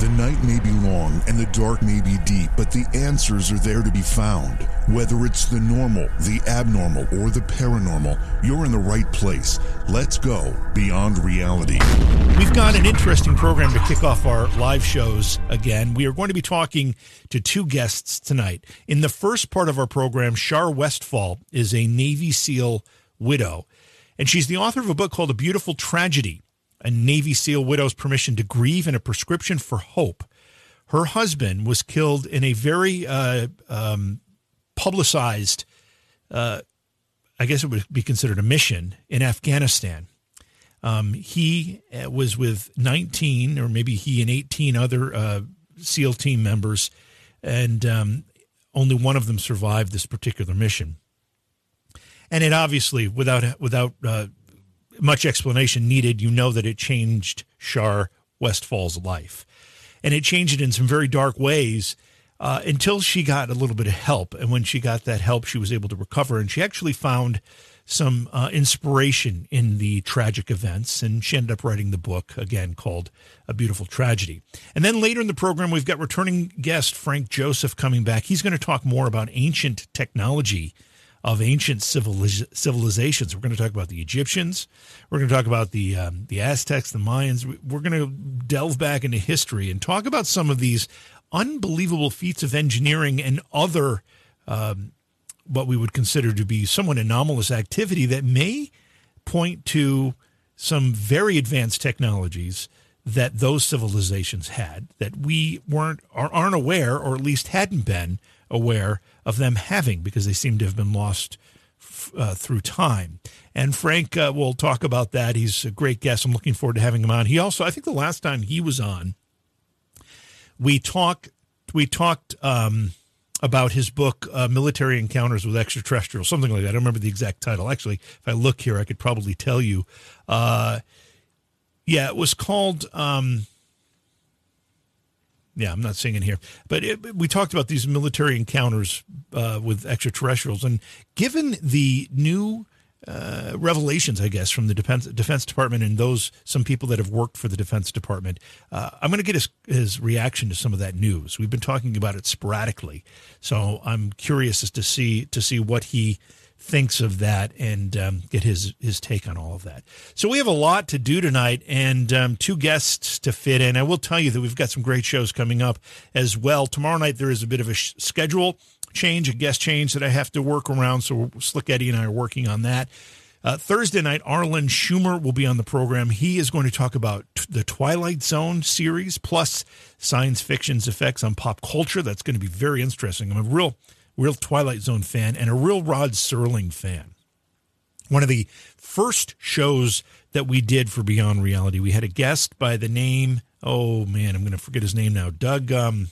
The night may be long and the dark may be deep, but the answers are there to be found. Whether it's the normal, the abnormal, or the paranormal, you're in the right place. Let's go beyond reality. We've got an interesting program to kick off our live shows again. We are going to be talking to two guests tonight. In the first part of our program, Char Westfall is a Navy SEAL widow, and she's the author of a book called A Beautiful Tragedy a Navy SEAL widow's permission to grieve and a prescription for hope. Her husband was killed in a very uh, um, publicized, uh, I guess it would be considered a mission in Afghanistan. Um, he uh, was with 19, or maybe he and 18 other uh, SEAL team members, and um, only one of them survived this particular mission. And it obviously, without without uh, much explanation needed. You know that it changed Char Westfall's life. And it changed it in some very dark ways uh, until she got a little bit of help. And when she got that help, she was able to recover. And she actually found some uh, inspiration in the tragic events. And she ended up writing the book, again, called A Beautiful Tragedy. And then later in the program, we've got returning guest Frank Joseph coming back. He's going to talk more about ancient technology of ancient civilizations. We're going to talk about the Egyptians. We're going to talk about the um, the Aztecs, the Mayans. We're going to delve back into history and talk about some of these unbelievable feats of engineering and other um, what we would consider to be somewhat anomalous activity that may point to some very advanced technologies that those civilizations had that we weren't or aren't aware or at least hadn't been aware of them having because they seem to have been lost uh, through time. And Frank uh, will talk about that. He's a great guest. I'm looking forward to having him on. He also, I think, the last time he was on, we talked. We talked um, about his book, uh, "Military Encounters with Extraterrestrials," something like that. I don't remember the exact title. Actually, if I look here, I could probably tell you. Uh, yeah, it was called. Um, yeah, I'm not saying it here, but it, we talked about these military encounters uh, with extraterrestrials, and given the new uh, revelations, I guess, from the Defense Defense Department and those some people that have worked for the Defense Department, uh, I'm going to get his his reaction to some of that news. We've been talking about it sporadically, so I'm curious as to see to see what he thinks of that and um, get his his take on all of that. So we have a lot to do tonight and um, two guests to fit in. I will tell you that we've got some great shows coming up as well. Tomorrow night there is a bit of a sh- schedule change, a guest change that I have to work around. So Slick Eddie and I are working on that. Uh, Thursday night, Arlen Schumer will be on the program. He is going to talk about t- the Twilight Zone series plus science fiction's effects on pop culture. That's going to be very interesting. I'm a real real Twilight Zone fan and a real Rod Serling fan. One of the first shows that we did for Beyond Reality, we had a guest by the name, oh man, I'm going to forget his name now, Doug. Um,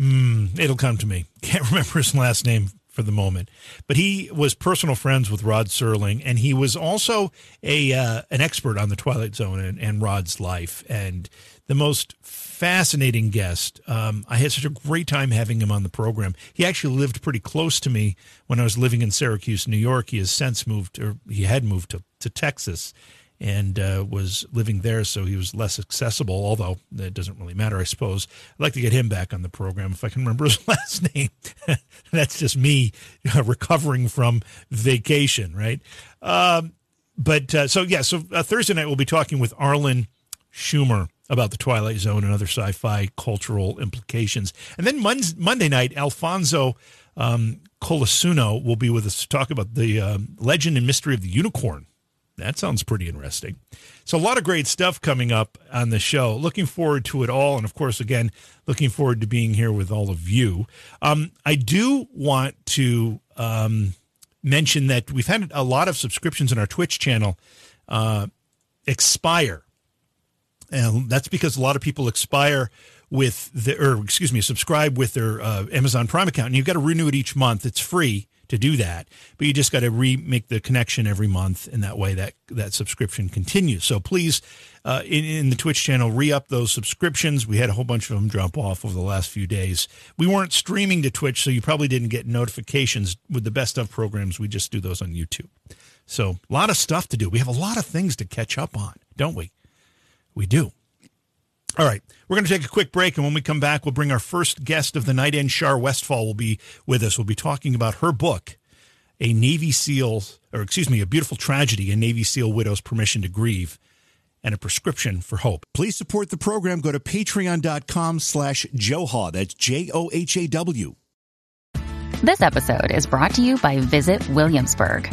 mm, it'll come to me. Can't remember his last name for the moment. But he was personal friends with Rod Serling, and he was also a uh, an expert on the Twilight Zone and, and Rod's life, and the most fascinating guest. Um, I had such a great time having him on the program. He actually lived pretty close to me when I was living in Syracuse, New York. He has since moved, or he had moved to, to Texas and uh, was living there, so he was less accessible, although it doesn't really matter, I suppose. I'd like to get him back on the program if I can remember his last name. That's just me recovering from vacation, right? Um, but uh, so, yeah, so uh, Thursday night we'll be talking with Arlen Schumer about the Twilight Zone and other sci-fi cultural implications. And then Monday night, Alfonso um, Colasuno will be with us to talk about the uh, legend and mystery of the unicorn. That sounds pretty interesting. So a lot of great stuff coming up on the show. Looking forward to it all, and of course, again, looking forward to being here with all of you. Um, I do want to um, mention that we've had a lot of subscriptions in our Twitch channel uh, expire and that's because a lot of people expire with the, or excuse me, subscribe with their uh, Amazon Prime account, and you've got to renew it each month. It's free to do that, but you just got to remake the connection every month, and that way that that subscription continues. So please, uh, in, in the Twitch channel, re up those subscriptions. We had a whole bunch of them drop off over the last few days. We weren't streaming to Twitch, so you probably didn't get notifications with the best of programs. We just do those on YouTube. So a lot of stuff to do. We have a lot of things to catch up on, don't we? We do. All right, we're going to take a quick break, and when we come back, we'll bring our first guest of the night in. Char Westfall will be with us. We'll be talking about her book, A Navy SEAL, or excuse me, A Beautiful Tragedy, A Navy SEAL Widow's Permission to Grieve, and a prescription for hope. Please support the program. Go to patreon.com slash Johaw. That's J-O-H-A-W. This episode is brought to you by Visit Williamsburg.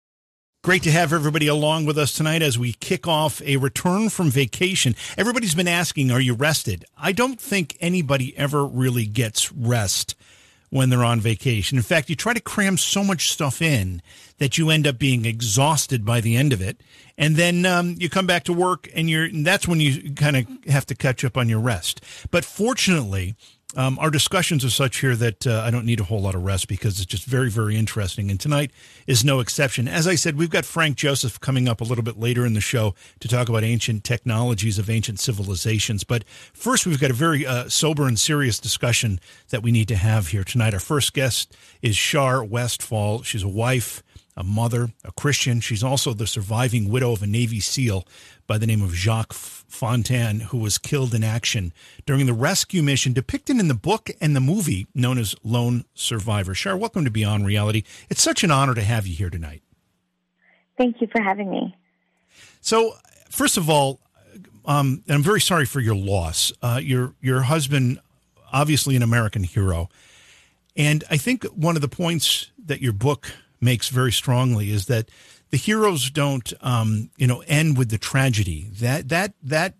Great to have everybody along with us tonight as we kick off a return from vacation. Everybody's been asking, are you rested? I don't think anybody ever really gets rest when they're on vacation. In fact, you try to cram so much stuff in that you end up being exhausted by the end of it. And then um, you come back to work and you're, and that's when you kind of have to catch up on your rest. But fortunately, um, our discussions are such here that uh, I don't need a whole lot of rest because it's just very, very interesting. And tonight is no exception. As I said, we've got Frank Joseph coming up a little bit later in the show to talk about ancient technologies of ancient civilizations. But first, we've got a very uh, sober and serious discussion that we need to have here tonight. Our first guest is Char Westfall. She's a wife a mother, a Christian. She's also the surviving widow of a Navy SEAL by the name of Jacques Fontan, who was killed in action during the rescue mission depicted in the book and the movie known as Lone Survivor. Char, welcome to Beyond Reality. It's such an honor to have you here tonight. Thank you for having me. So, first of all, um, I'm very sorry for your loss. Uh, your your husband, obviously an American hero, and I think one of the points that your book makes very strongly is that the heroes don't, um, you know, end with the tragedy. That that that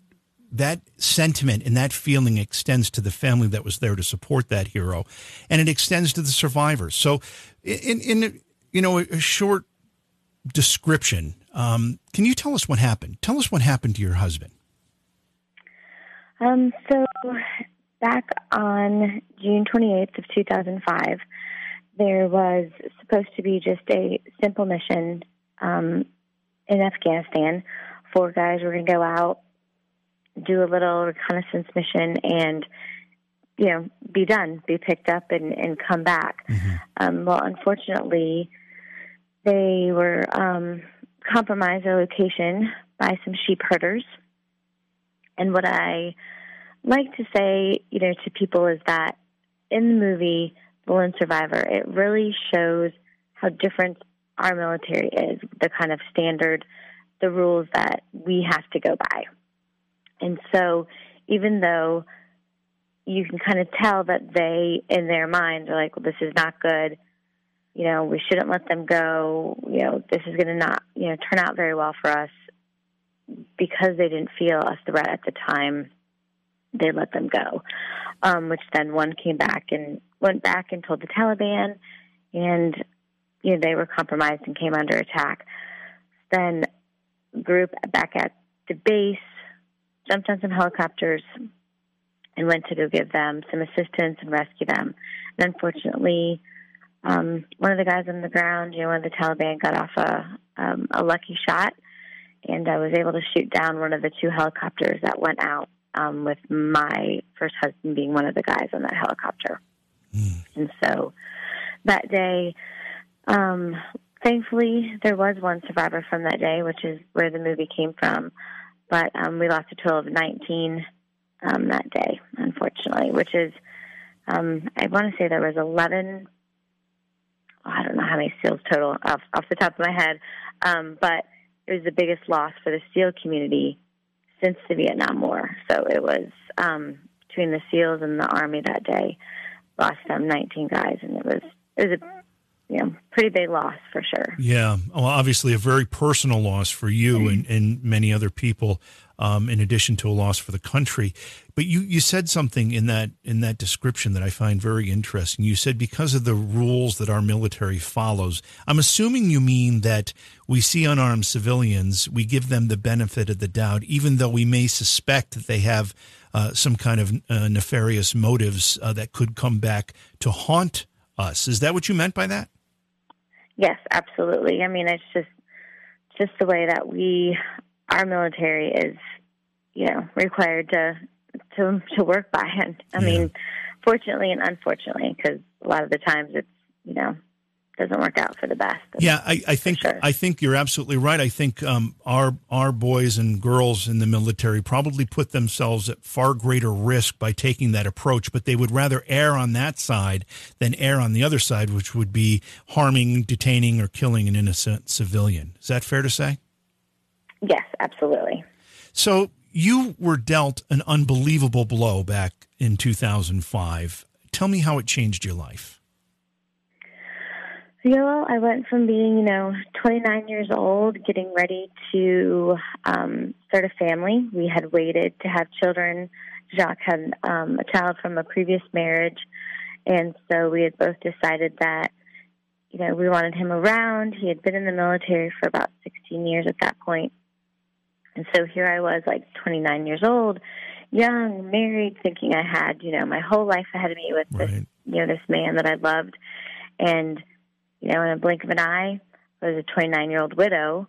that sentiment and that feeling extends to the family that was there to support that hero, and it extends to the survivors. So, in in you know a, short description, um, can you tell us what happened? Tell us what happened to your husband. Um, so back on June 28th of 2005, there was supposed to be just a simple mission um, in Afghanistan. Four guys were going to go out, do a little reconnaissance mission, and you know, be done, be picked up, and, and come back. Mm-hmm. Um, well, unfortunately, they were um, compromised their location by some sheep herders. And what I like to say, you know, to people is that in the movie, lone survivor, it really shows how different our military is, the kind of standard, the rules that we have to go by. And so, even though you can kind of tell that they, in their minds, are like, well, this is not good. You know, we shouldn't let them go. You know, this is going to not, you know, turn out very well for us because they didn't feel a threat at the time. They let them go, um, which then one came back and went back and told the Taliban, and you know they were compromised and came under attack. Then group back at the base jumped on some helicopters and went to go give them some assistance and rescue them. And unfortunately, um, one of the guys on the ground, you know, one of the Taliban got off a um, a lucky shot, and I was able to shoot down one of the two helicopters that went out. Um, with my first husband being one of the guys on that helicopter. Mm. And so that day, um, thankfully, there was one survivor from that day, which is where the movie came from. But um, we lost a total of 19 um, that day, unfortunately, which is, um, I want to say there was 11. I don't know how many SEALs total off, off the top of my head, um, but it was the biggest loss for the SEAL community since the Vietnam War. So it was um, between the SEALs and the Army that day lost them 19 guys, and it was it was a you know pretty big loss for sure. Yeah, well, obviously a very personal loss for you mm-hmm. and, and many other people. Um, in addition to a loss for the country, but you, you said something in that in that description that I find very interesting. You said because of the rules that our military follows. I'm assuming you mean that we see unarmed civilians, we give them the benefit of the doubt, even though we may suspect that they have uh, some kind of uh, nefarious motives uh, that could come back to haunt us. Is that what you meant by that? Yes, absolutely. I mean, it's just just the way that we our military is, you know, required to to to work by. And I Yeah. mean, fortunately and unfortunately, because a lot of the times it's you know doesn't work out for the best. Yeah, I, I think sure. I think you're absolutely right. I think um, our our boys and girls in the military probably put themselves at far greater risk by taking that approach, but they would rather err on that side than err on the other side, which would be harming, detaining, or killing an innocent civilian. Is that fair to say? Yes, absolutely. So you were dealt an unbelievable blow back in 2005. Tell me how it changed your life. You know, I went from being, you know, 29 years old, getting ready to um, start a family. We had waited to have children. Jacques had um, a child from a previous marriage. And so we had both decided that, you know, we wanted him around. He had been in the military for about 16 years at that point. And so here I was, like 29 years old, young, married, thinking I had, you know, my whole life ahead of me with this, Right. you know, this man that I loved. And you know, in a blink of an eye, I was a 29 year old widow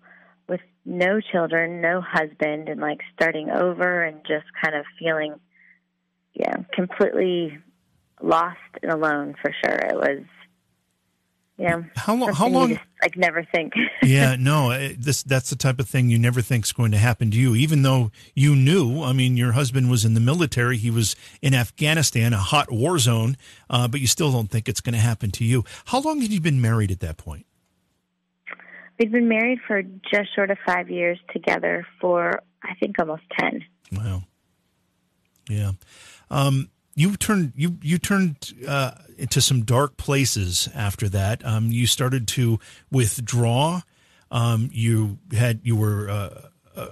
with no children, no husband, and like starting over and just kind of feeling, you know, completely lost and alone for sure. It was, know, How long? How long? just, like never think. yeah, no, eh, this that's the type of thing you never think's going to happen to you, even though you knew. I mean, your husband was in the military; he was in Afghanistan, a hot war zone, uh, but you still don't think it's going to happen to you. How long had you been married at that point? We'd been married for just short of five years together for, I think, almost 10. Wow. Yeah. Um, you turned you you turned uh, into some dark places after that. Um, you started to withdraw. Um, you had you were uh, a,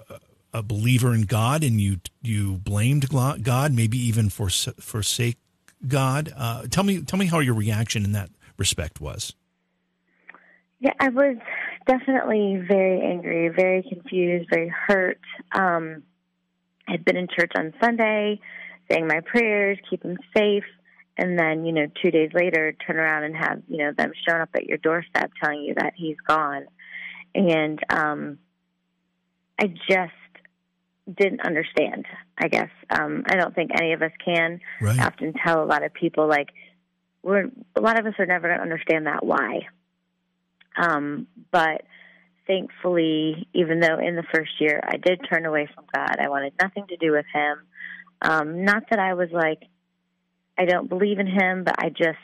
a believer in God, and you you blamed God, maybe even for forsake God. Uh, tell me tell me how your reaction in that respect was. Yeah, I was definitely very angry, very confused, very hurt. Um, I'd been in church on Sunday, saying my prayers, keep him safe, and then, you know, two days later, turn around and have, you know, them showing up at your doorstep telling you that he's gone. And um, I just didn't understand, I guess. Um, I don't think any of us can. Right. I often tell a lot of people, like, we're, a lot of us are never going to understand that why. Um, but thankfully, even though in the first year I did turn away from God, I wanted nothing to do with Him. Um, not that I was like, I don't believe in Him, but I just,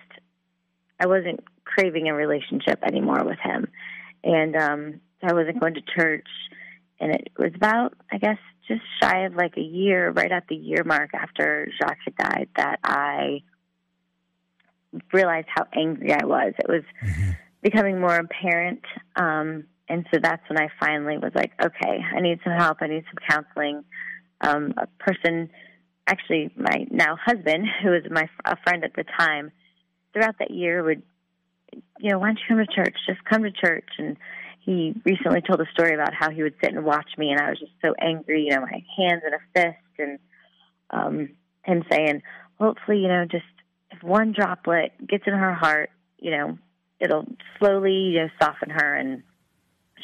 I wasn't craving a relationship anymore with Him. And um, I wasn't going to church. And it was about, I guess, just shy of like a year, right at the year mark after Jacques had died, that I realized how angry I was. It was becoming more apparent. Um, and so that's when I finally was like, okay, I need some help. I need some counseling. Um, a person, actually, my now husband, who was my a friend at the time, throughout that year would, you know, why don't you come to church? Just come to church. And he recently told a story about how he would sit and watch me, and I was just so angry, you know, my hands in a fist, and um, him saying, hopefully, you know, just if one droplet gets in her heart, you know, it'll slowly, you know, soften her, and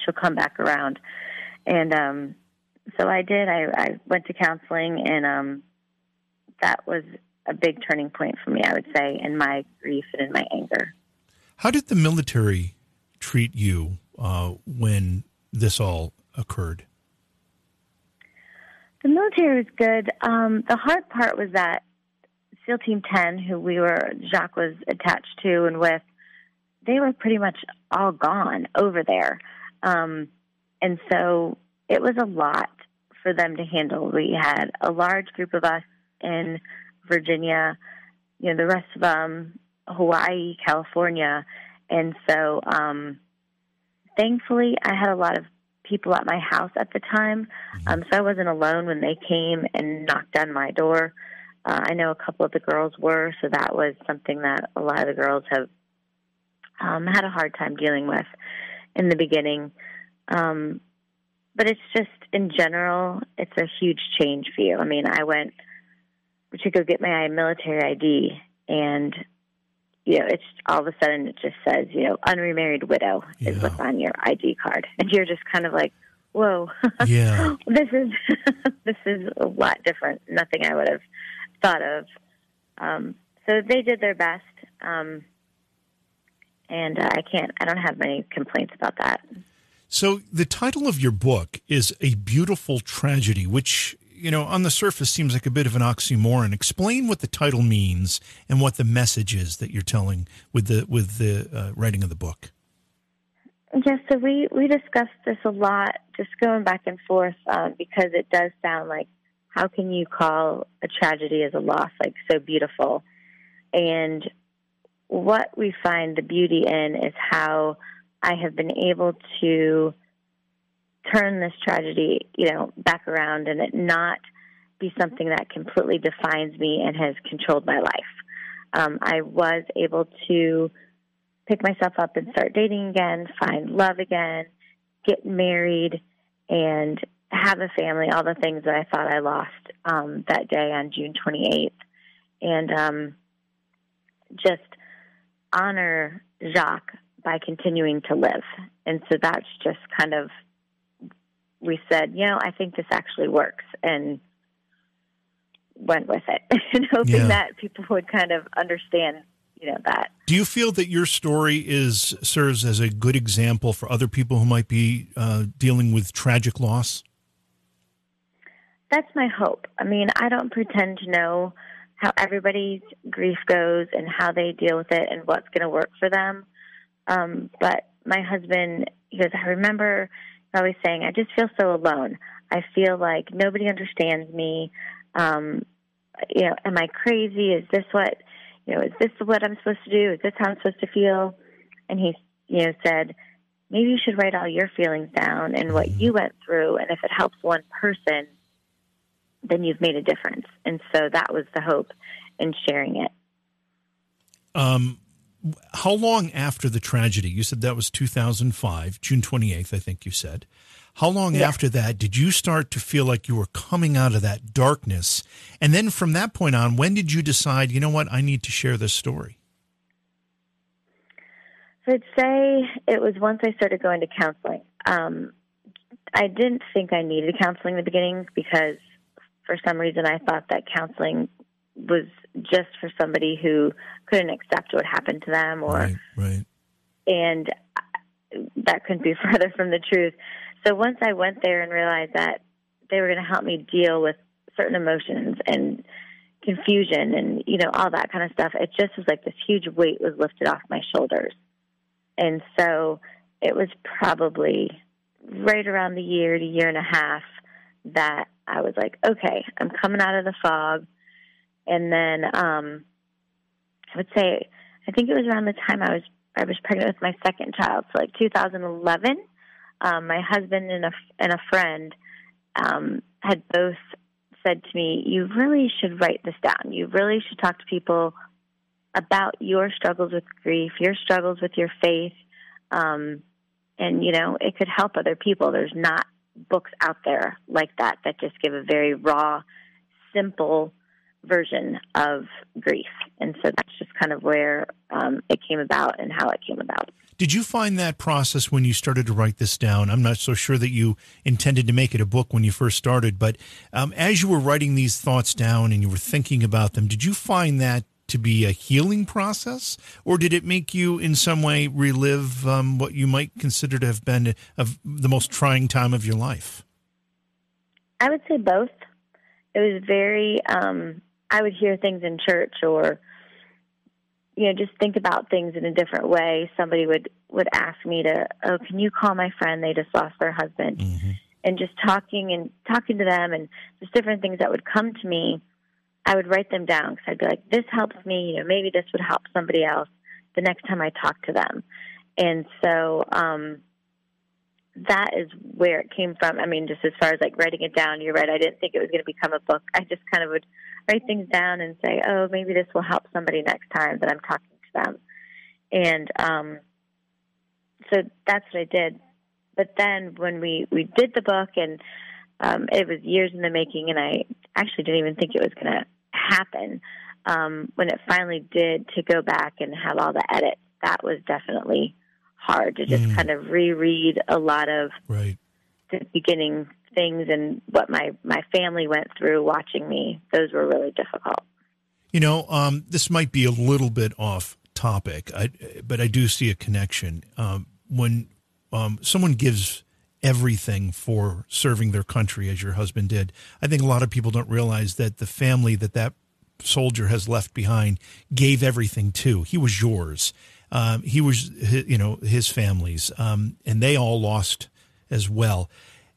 she'll come back around. And um, so I did. I, I went to counseling, and um, that was a big turning point for me, I would say, in my grief and in my anger. How did the military treat you uh, when this all occurred? The military was good. Um, the hard part was that SEAL Team 10, who we were, Jacques was attached to and with, they were pretty much all gone over there. Um, and so it was a lot for them to handle. We had a large group of us in Virginia, you know, the rest of them, Hawaii, California. And so, um, thankfully, I had a lot of people at my house at the time. Um, so I wasn't alone when they came and knocked on my door. Uh, I know a couple of the girls were, so that was something that a lot of the girls have um, had a hard time dealing with in the beginning. Um, but it's just, in general, it's a huge change for you. I mean, I went to go get my military ID, and you know, it's all of a sudden it just says, you know, unremarried widow is Yeah. what's on your ID card, and you're just kind of like, whoa, Yeah. this is this is a lot different. Nothing I would have thought of. Um, so they did their best, um, and uh, I can't. I don't have many complaints about that. So the title of your book is A Beautiful Tragedy, which, you know, on the surface seems like a bit of an oxymoron. Explain what the title means and what the message is that you're telling with the with the uh, writing of the book. Yes, so we we discussed this a lot, just going back and forth, um, because it does sound like how can you call a tragedy as a loss like so beautiful, and what we find the beauty in is how I have been able to turn this tragedy, you know, back around and it not be something that completely defines me and has controlled my life. Um, I was able to pick myself up and start dating again, find love again, get married, and have a family, all the things that I thought I lost um, that day on June 28th. And um, just honor Jacques by continuing to live. And so that's just kind of, we said, you know, I think this actually works. And went with it and hoping Yeah. that people would kind of understand, you know, that. Do you feel that your story is serves as a good example for other people who might be uh, dealing with tragic loss? That's my hope. I mean, I don't pretend to know how everybody's grief goes and how they deal with it and what's going to work for them. Um, but my husband, he goes, I remember always saying, I just feel so alone. I feel like nobody understands me. Um, you know, am I crazy? Is this what, you know, is this what I'm supposed to do? Is this how I'm supposed to feel? And he, you know, said, maybe you should write all your feelings down and what you went through. And if it helps one person, then you've made a difference. And so that was the hope in sharing it. Um, how long after the tragedy? You said that was 2005, June 28th, I think you said. How long Yeah. after that did you start to feel like you were coming out of that darkness? And then from that point on, when did you decide, you know what, I need to share this story? I'd say it was once I started going to counseling. Um, I didn't think I needed counseling in the beginning because for some reason I thought that counseling was just for somebody who couldn't accept what happened to them or right, right. and that couldn't be further from the truth. So once I went there and realized that they were going to help me deal with certain emotions and confusion and you know all that kind of stuff, it just was like this huge weight was lifted off my shoulders. And so it was probably right around the year to year and a half that I was like, okay, I'm coming out of the fog. And then um, I would say, I think it was around the time I was I was pregnant with my second child, so like 2011. Um, my husband and a and a friend um, had both said to me, "You really should write this down. You really should talk to people about your struggles with grief, your struggles with your faith, um, and you know it could help other people. There's not books out there like that that just give a very raw, simple version of grief, and so that's just kind of where um, it came about and how it came about. Did you find that process when you started to write this down? I'm not so sure that you intended to make it a book when you first started, but um, as you were writing these thoughts down and you were thinking about them, did you find that to be a healing process, or did it make you in some way relive um, what you might consider to have been of the most trying time of your life? I would say both. It was very. Um, I would hear things in church, or you know, just think about things in a different way. Somebody would would ask me to, "Oh, can you call my friend? They just lost their husband." And just talking and talking to them, and just different things that would come to me. I would write them down because I'd be like, "This helps me. You know, maybe this would help somebody else the next time I talk to them." And so, um, that is where it came from. I mean, just as far as like writing it down, you're right. I didn't think it was going to become a book. I just kind of would write things down and say, oh, maybe this will help somebody next time that I'm talking to them. And um, so that's what I did. But then when we, we did the book, and um, it was years in the making, and I actually didn't even think it was going to happen. um, when it finally did to go back and have all the edits, that was definitely hard to just mm. kind of reread a lot of right. the beginning things and what my my family went through watching me. Those were really difficult. You know, um, this might be a little bit off topic, I, but I do see a connection. Um, when um, someone gives everything for serving their country, as your husband did, I think a lot of people don't realize that the family that that soldier has left behind gave everything to. He was yours. Um, he was, you know, his family's, um, and they all lost as well.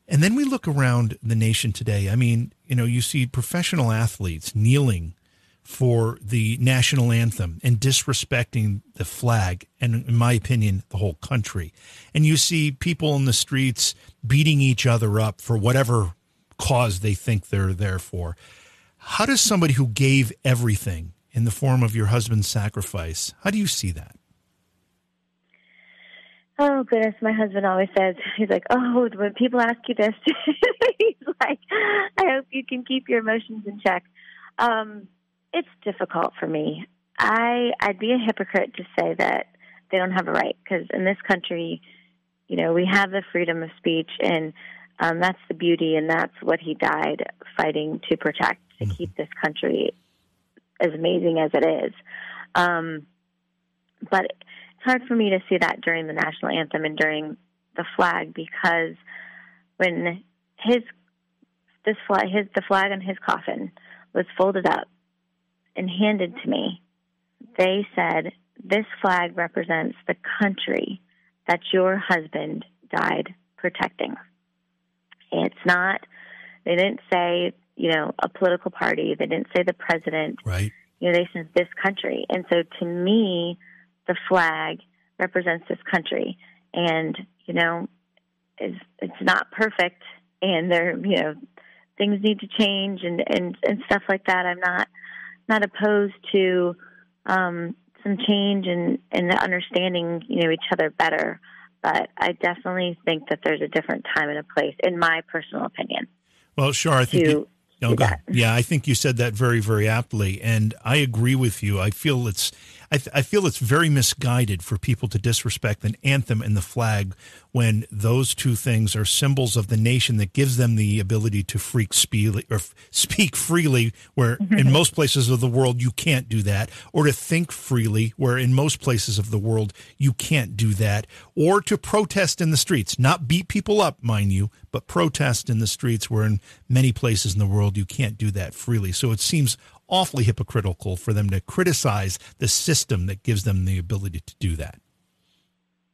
And then we look around the nation today. I mean, you know, you see professional athletes kneeling for the national anthem and disrespecting the flag and in my opinion the whole country. And you see people in the streets beating each other up for whatever cause they think they're there for. How does somebody who gave everything in the form of your husband's sacrifice how do you see that Oh goodness, my husband always says he's like, "Oh, when people ask you this, he's like, I hope you can keep your emotions in check." Um, it's difficult for me. I I'd be a hypocrite to say that they don't have a right because in this country, you know, we have the freedom of speech, and um, that's the beauty, and that's what he died fighting to protect to mm-hmm. keep this country as amazing as it is. Um, but hard for me to see that during the national anthem and during the flag because when his this flag his the flag on his coffin was folded up and handed to me, they said, This flag represents the country that your husband died protecting. It's not, they didn't say, you know, a political party, they didn't say the president. Right. You know, they said this country. And so to me, the flag represents this country. And, you know, it's, it's not perfect and there, you know, things need to change and, and, and stuff like that. I'm not not opposed to um, some change and, and understanding, you know, each other better. But I definitely think that there's a different time and a place, in my personal opinion. Well, sure. I think. You, oh, yeah, I think you said that very, very aptly, and I agree with you. I feel it's I, th- I feel it's very misguided for people to disrespect an anthem and the flag when those two things are symbols of the nation that gives them the ability to freak speak or f- speak freely, where mm-hmm. in most places of the world you can't do that, or to think freely, where in most places of the world you can't do that, or to protest in the streets, not beat people up, mind you, but protest in the streets, where in many places in the world you can't do that freely. So it seems awfully hypocritical for them to criticize the system that gives them the ability to do that.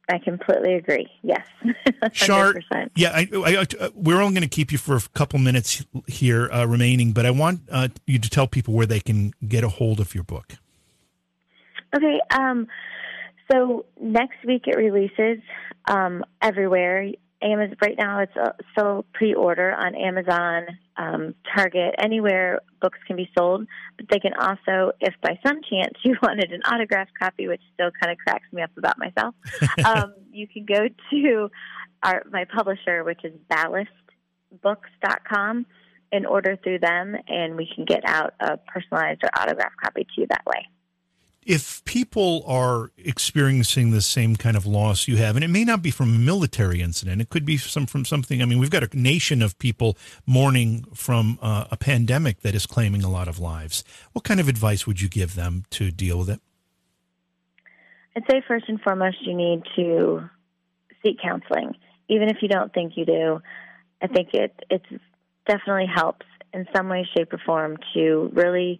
I completely agree. Yes, Char. Yeah, I, I, I, we're only going to keep you for a couple minutes here uh, remaining, but I want uh, you to tell people where they can get a hold of your book. Okay. Um, so next week it releases um, everywhere. Amazon right now it's uh, still pre-order on Amazon, um, Target, anywhere books can be sold. But they can also, if by some chance you wanted an autographed copy, which still kind of cracks me up about myself, um, you can go to our my publisher, which is ballastbooks.com, and order through them, and we can get out a personalized or autographed copy to you that way if people are experiencing the same kind of loss you have, and it may not be from a military incident, it could be some from something. I mean, we've got a nation of people mourning from uh, a pandemic that is claiming a lot of lives. What kind of advice would you give them to deal with it? I'd say first and foremost, you need to seek counseling, even if you don't think you do. I think it it definitely helps in some way, shape, or form to really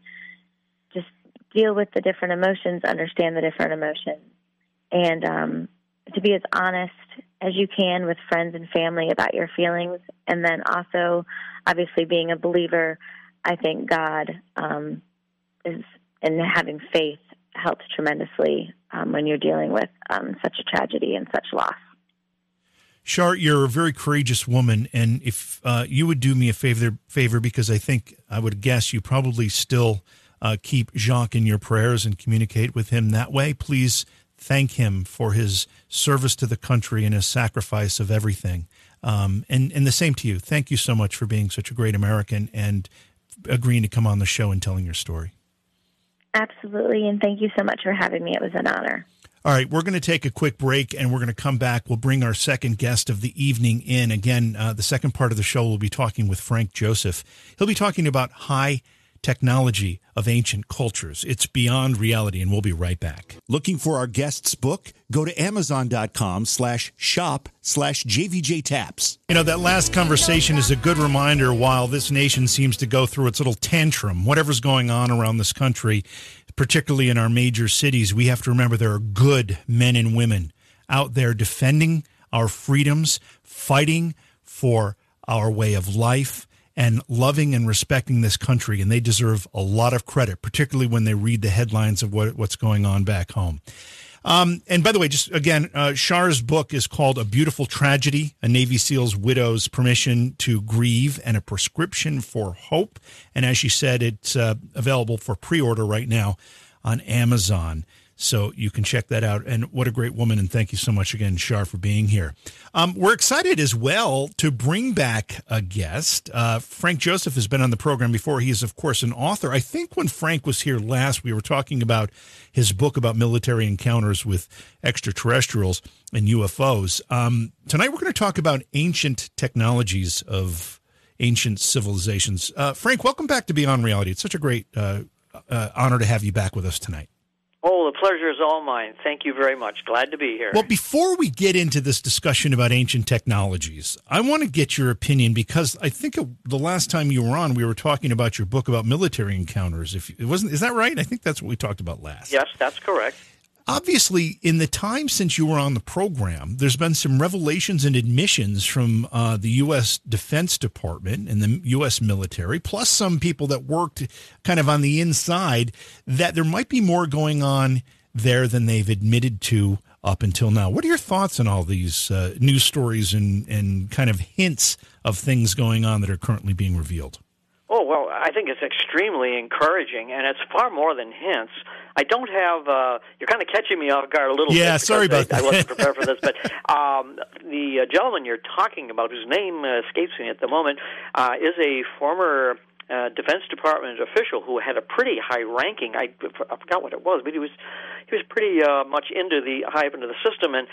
deal with the different emotions, understand the different emotions, and um, to be as honest as you can with friends and family about your feelings. And then also, obviously, being a believer, I think God um, is, and having faith helps tremendously um, when you're dealing with um, such a tragedy and such loss. Char, you're a very courageous woman, and if uh, you would do me a favor, favor, because I think I would guess you probably still uh, keep Jacques in your prayers and communicate with him that way. Please thank him for his service to the country and his sacrifice of everything. Um, and, and the same to you. Thank you so much for being such a great American and agreeing to come on the show and telling your story. Absolutely, and thank you so much for having me. It was an honor. All right, we're going to take a quick break and we're going to come back. We'll bring our second guest of the evening in. Again, uh, the second part of the show, we'll be talking with Frank Joseph. He'll be talking about high technology of ancient cultures. It's beyond reality, and we'll be right back. Looking for our guest's book? Go to amazon.com slash shop slash JVJ Taps. You know, that last conversation is a good reminder while this nation seems to go through its little tantrum, whatever's going on around this country, particularly in our major cities, we have to remember there are good men and women out there defending our freedoms, fighting for our way of life, and loving and respecting this country. And they deserve a lot of credit, particularly when they read the headlines of what, what's going on back home. Um, and by the way, just again, uh, Char's book is called A Beautiful Tragedy, a Navy SEAL's widow's permission to grieve and a prescription for hope. And as she said, it's uh, available for pre order right now on Amazon. So you can check that out. And what a great woman. And thank you so much again, Char, for being here. Um, we're excited as well to bring back a guest. Uh, Frank Joseph has been on the program before. He is, of course, an author. I think when Frank was here last, we were talking about his book about military encounters with extraterrestrials and UFOs. Um, tonight, we're going to talk about ancient technologies of ancient civilizations. Uh, Frank, welcome back to Beyond Reality. It's such a great uh, uh honor to have you back with us tonight. Pleasure is all mine. Thank you very much. Glad to be here. Well, before we get into this discussion about ancient technologies, I want to get your opinion because I think the last time you were on, we were talking about your book about military encounters. If it wasn't, is that right? I think that's what we talked about last. Yes, that's correct obviously, in the time since you were on the program, there's been some revelations and admissions from uh, the U.S. Defense Department and the U.S. military, plus some people that worked kind of on the inside, that there might be more going on there than they've admitted to up until now. What are your thoughts on all these uh, news stories and, and kind of hints of things going on that are currently being revealed? Oh, well, I think it's extremely encouraging, and it's far more than hints. I don't have. Uh, you're kind of catching me off guard a little yeah, bit. sorry about I, that. I wasn't prepared for this, but um, the uh, gentleman you're talking about, whose name uh, escapes me at the moment, uh, is a former uh, Defense Department official who had a pretty high ranking. I, I forgot what it was, but he was he was pretty uh, much into the high up into the system, and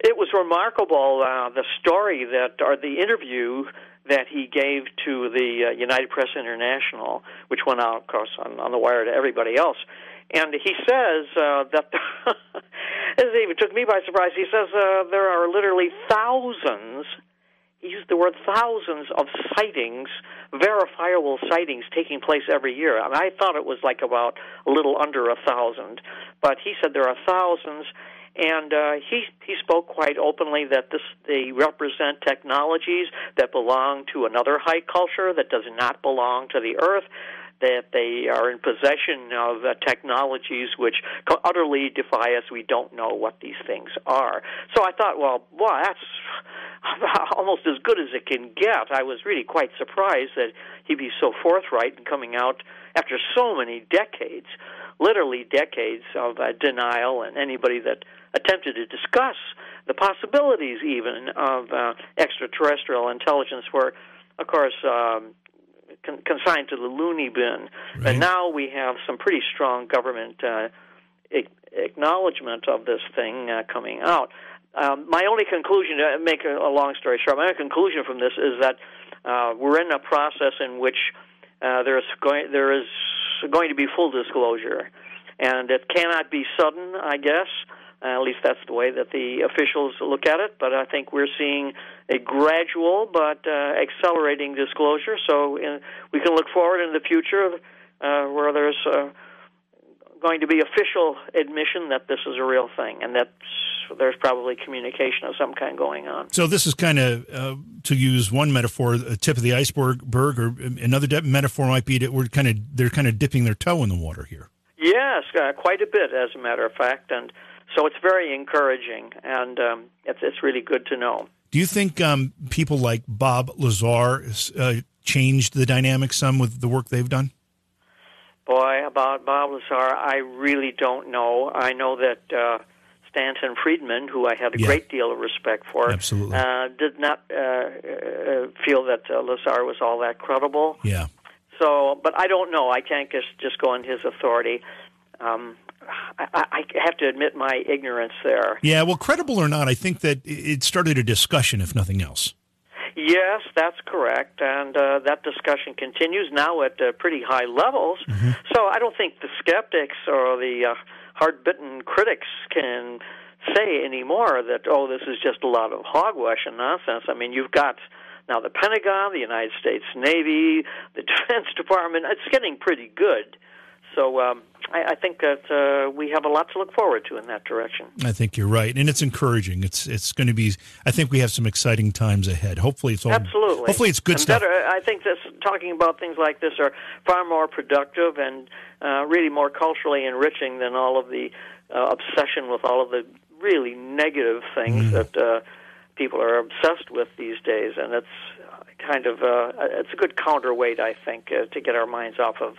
it was remarkable uh, the story that or the interview that he gave to the uh, United Press International, which went out, of course, on, on the wire to everybody else. And he says uh, that this even took me by surprise. He says uh, there are literally thousands. He used the word thousands of sightings, verifiable sightings taking place every year. I, mean, I thought it was like about a little under a thousand, but he said there are thousands and uh, he he spoke quite openly that this they represent technologies that belong to another high culture that does not belong to the earth that they are in possession of uh, technologies which utterly defy us. We don't know what these things are. So I thought, well, well, that's almost as good as it can get. I was really quite surprised that he'd be so forthright in coming out after so many decades, literally decades of uh, denial, and anybody that attempted to discuss the possibilities even of uh, extraterrestrial intelligence were, of course, um, con- consigned to the loony bin. Right. And now we have some pretty strong government uh, acknowledgement of this thing uh, coming out. Um, my only conclusion, to make a, a long story short, my only conclusion from this is that uh, we're in a process in which uh, there is going there is going to be full disclosure, and it cannot be sudden, I guess. Uh, at least that's the way that the officials look at it. But I think we're seeing a gradual but uh, accelerating disclosure. So in, we can look forward in the future uh, where there's uh, going to be official admission that this is a real thing and that there's probably communication of some kind going on. So this is kind of, uh, to use one metaphor, a tip of the iceberg, or another de- metaphor might be that we're kind of they're kind of dipping their toe in the water here. Yes, uh, quite a bit, as a matter of fact, and so it's very encouraging, and um, it's, it's really good to know. Do you think um, people like Bob Lazar uh, changed the dynamic some with the work they've done? Boy, about Bob Lazar, I really don't know. I know that uh, Stanton Friedman, who I had a yeah. great deal of respect for, Absolutely. Uh, did not uh, uh, feel that uh, Lazar was all that credible. Yeah. So, but I don't know. I can't just just go on his authority. Um, I, I have to admit my ignorance there. Yeah, well, credible or not, I think that it started a discussion, if nothing else. Yes, that's correct, and uh, that discussion continues now at uh, pretty high levels. Mm-hmm. So I don't think the skeptics or the uh, hard-bitten critics can say anymore that oh, this is just a lot of hogwash and nonsense. I mean, you've got now the Pentagon, the United States Navy, the Defense Department. It's getting pretty good. So um, I, I think that uh, we have a lot to look forward to in that direction. I think you're right, and it's encouraging. It's it's going to be. I think we have some exciting times ahead. Hopefully, it's all absolutely. Hopefully, it's good and stuff. Better, I think this talking about things like this are far more productive and uh, really more culturally enriching than all of the uh, obsession with all of the really negative things mm. that uh, people are obsessed with these days, and it's kind of uh, it's a good counterweight, I think, uh, to get our minds off of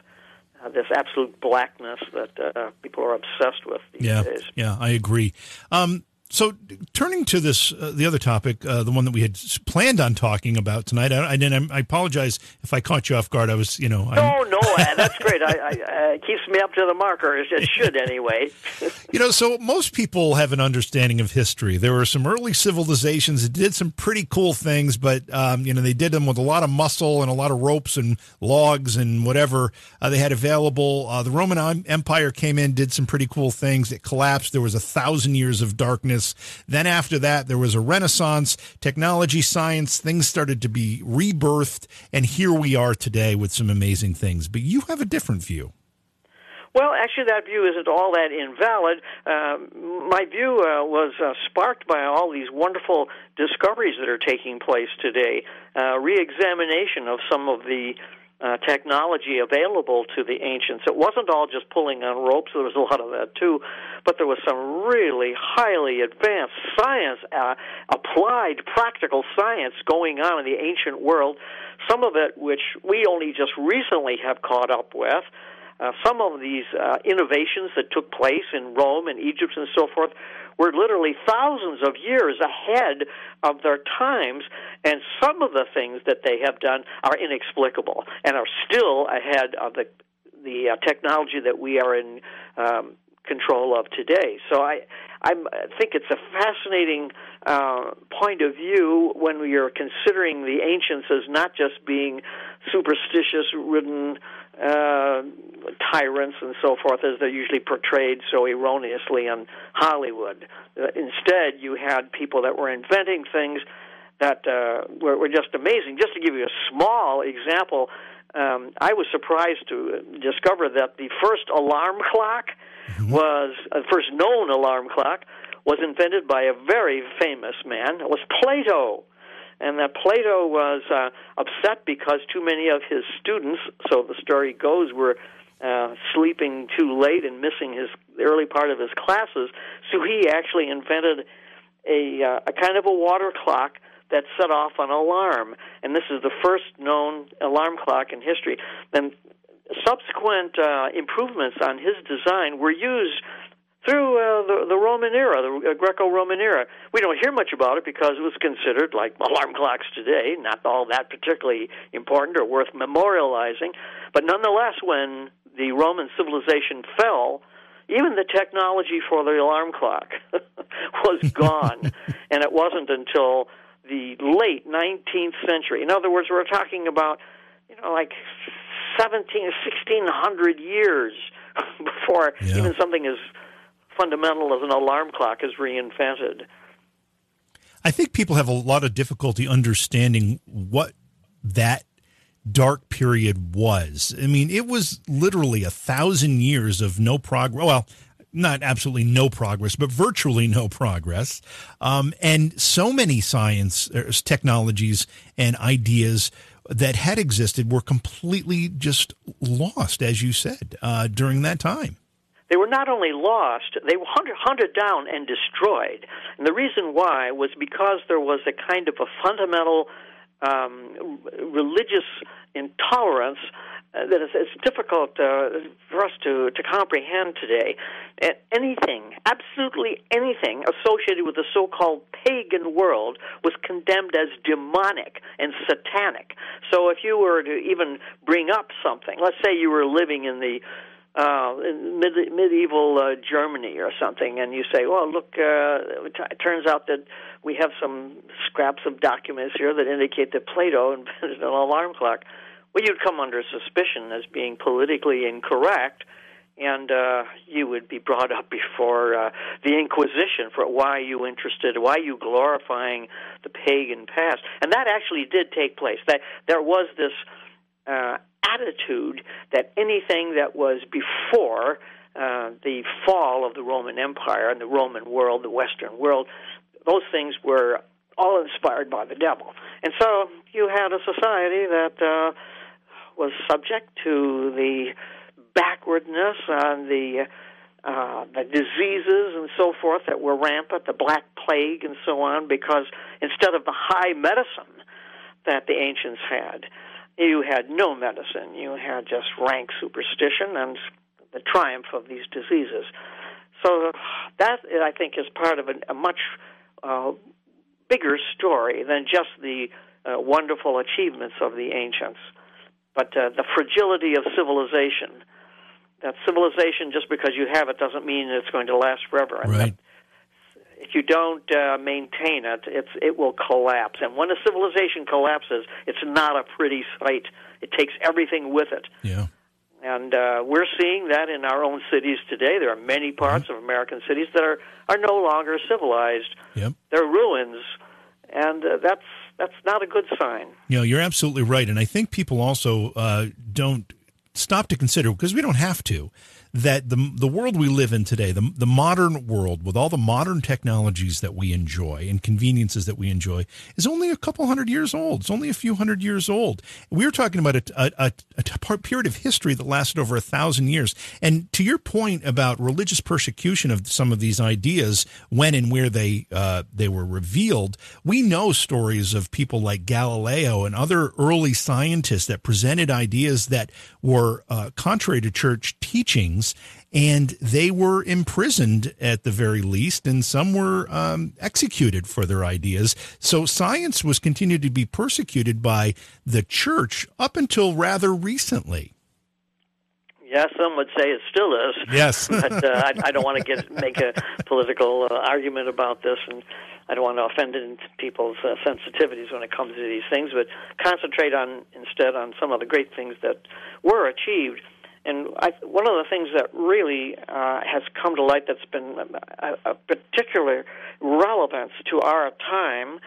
uh, this absolute blackness that uh, people are obsessed with these yeah, days. Yeah, I agree. Um, so, turning to this, uh, the other topic, uh, the one that we had planned on talking about tonight, I, I, I apologize if I caught you off guard. I was, you know, I'm... no, no, uh, that's great. I, I, it keeps me up to the marker. It should anyway. you know, so most people have an understanding of history. There were some early civilizations that did some pretty cool things, but um, you know, they did them with a lot of muscle and a lot of ropes and logs and whatever uh, they had available. Uh, the Roman Empire came in, did some pretty cool things. It collapsed. There was a thousand years of darkness then after that, there was a renaissance, technology, science, things started to be rebirthed. And here we are today with some amazing things. But you have a different view. Well, actually, that view isn't all that invalid. Uh, my view uh, was uh, sparked by all these wonderful discoveries that are taking place today. Uh, re-examination of some of the uh, technology available to the ancients. It wasn't all just pulling on ropes. There was a lot of that too, but there was some really highly advanced science, uh, applied practical science going on in the ancient world. Some of it which we only just recently have caught up with. Uh, some of these uh, innovations that took place in Rome and Egypt and so forth were literally thousands of years ahead of their times, and some of the things that they have done are inexplicable and are still ahead of the the uh, technology that we are in um, control of today. So I I'm, I think it's a fascinating uh, point of view when we are considering the ancients as not just being superstitious ridden uh, tyrants and so forth as they're usually portrayed so erroneously in Hollywood. Uh, instead, you had people that were inventing things that uh, were, were just amazing. Just to give you a small example, um, I was surprised to discover that the first alarm clock mm-hmm. was the uh, first known alarm clock was invented by a very famous man. It was Plato and that Plato was uh, upset because too many of his students, so the story goes, were uh, sleeping too late and missing his early part of his classes. So he actually invented a uh, a kind of a water clock that set off an alarm, and this is the first known alarm clock in history. Then subsequent uh, improvements on his design were used through uh, the, the Roman era, the uh, Greco-Roman era. We don't hear much about it because it was considered like alarm clocks today, not all that particularly important or worth memorializing. But nonetheless, when the Roman civilization fell, even the technology for the alarm clock was gone, and it wasn't until the late 19th century. In other words, we're talking about you know like 17 1600 years before yeah. even something as fundamental as an alarm clock is reinvented. I think people have a lot of difficulty understanding what that dark period was. I mean, it was literally a thousand years of no progress. Well, not absolutely no progress, but virtually no progress. Um, and so many science, er, technologies, and ideas that had existed were completely just lost, as you said, uh, during that time they were not only lost, they were hunted, down and destroyed. And the reason why was because there was a kind of a fundamental um, religious intolerance uh, that is it's difficult uh, for us to, to comprehend today. anything, absolutely anything associated with the so-called pagan world was condemned as demonic and satanic. So if you were to even bring up something, let's say you were living in the uh, in mid- medieval uh, Germany or something, and you say, "Well, look, uh, it turns out that we have some scraps of documents here that indicate that Plato invented an alarm clock." Well, you'd come under suspicion as being politically incorrect, and uh, you would be brought up before uh, the Inquisition for why you interested, why you glorifying the pagan past, and that actually did take place. That there was this. Uh, attitude that anything that was before uh, the fall of the Roman Empire and the Roman world, the Western world, those things were all inspired by the devil. And so you had a society that uh, was subject to the backwardness and the uh, the diseases and so forth that were rampant, the Black Plague and so on, because instead of the high medicine that the ancients had, you had no medicine. You had just rank superstition and the triumph of these diseases. So that, I think, is part of a, a much uh, bigger story than just the uh, wonderful achievements of the ancients, but uh, the fragility of civilization. That civilization, just because you have it, doesn't mean it's going to last forever. Right you don't uh, maintain it, it's it will collapse. And when a civilization collapses, it's not a pretty sight. It takes everything with it. Yeah. And uh, we're seeing that in our own cities today. There are many parts mm-hmm. of American cities that are are no longer civilized. Yep. They're ruins, and uh, that's that's not a good sign. You know, you're absolutely right, and I think people also uh, don't stop to consider because we don't have to that the the world we live in today, the the modern world with all the modern technologies that we enjoy and conveniences that we enjoy, is only a couple hundred years old. It's only a few hundred years old. We are talking about a, a, a, a period of history that lasted over a thousand years. And to your point about religious persecution of some of these ideas, when and where they uh, they were revealed, we know stories of people like Galileo and other early scientists that presented ideas that were uh, contrary to church teachings and they were imprisoned at the very least, and some were um, executed for their ideas. So science was continued to be persecuted by the church up until rather recently. Yeah, some would say it still is. Yes, but uh, I, I, don't want to get make a political uh, argument about this, and I don't want to offend people's uh, sensitivities when it comes to these things. But concentrate on instead on some of the great things that were achieved and I, one of the things that really uh, has come to light that's been a, a particular relevance to our time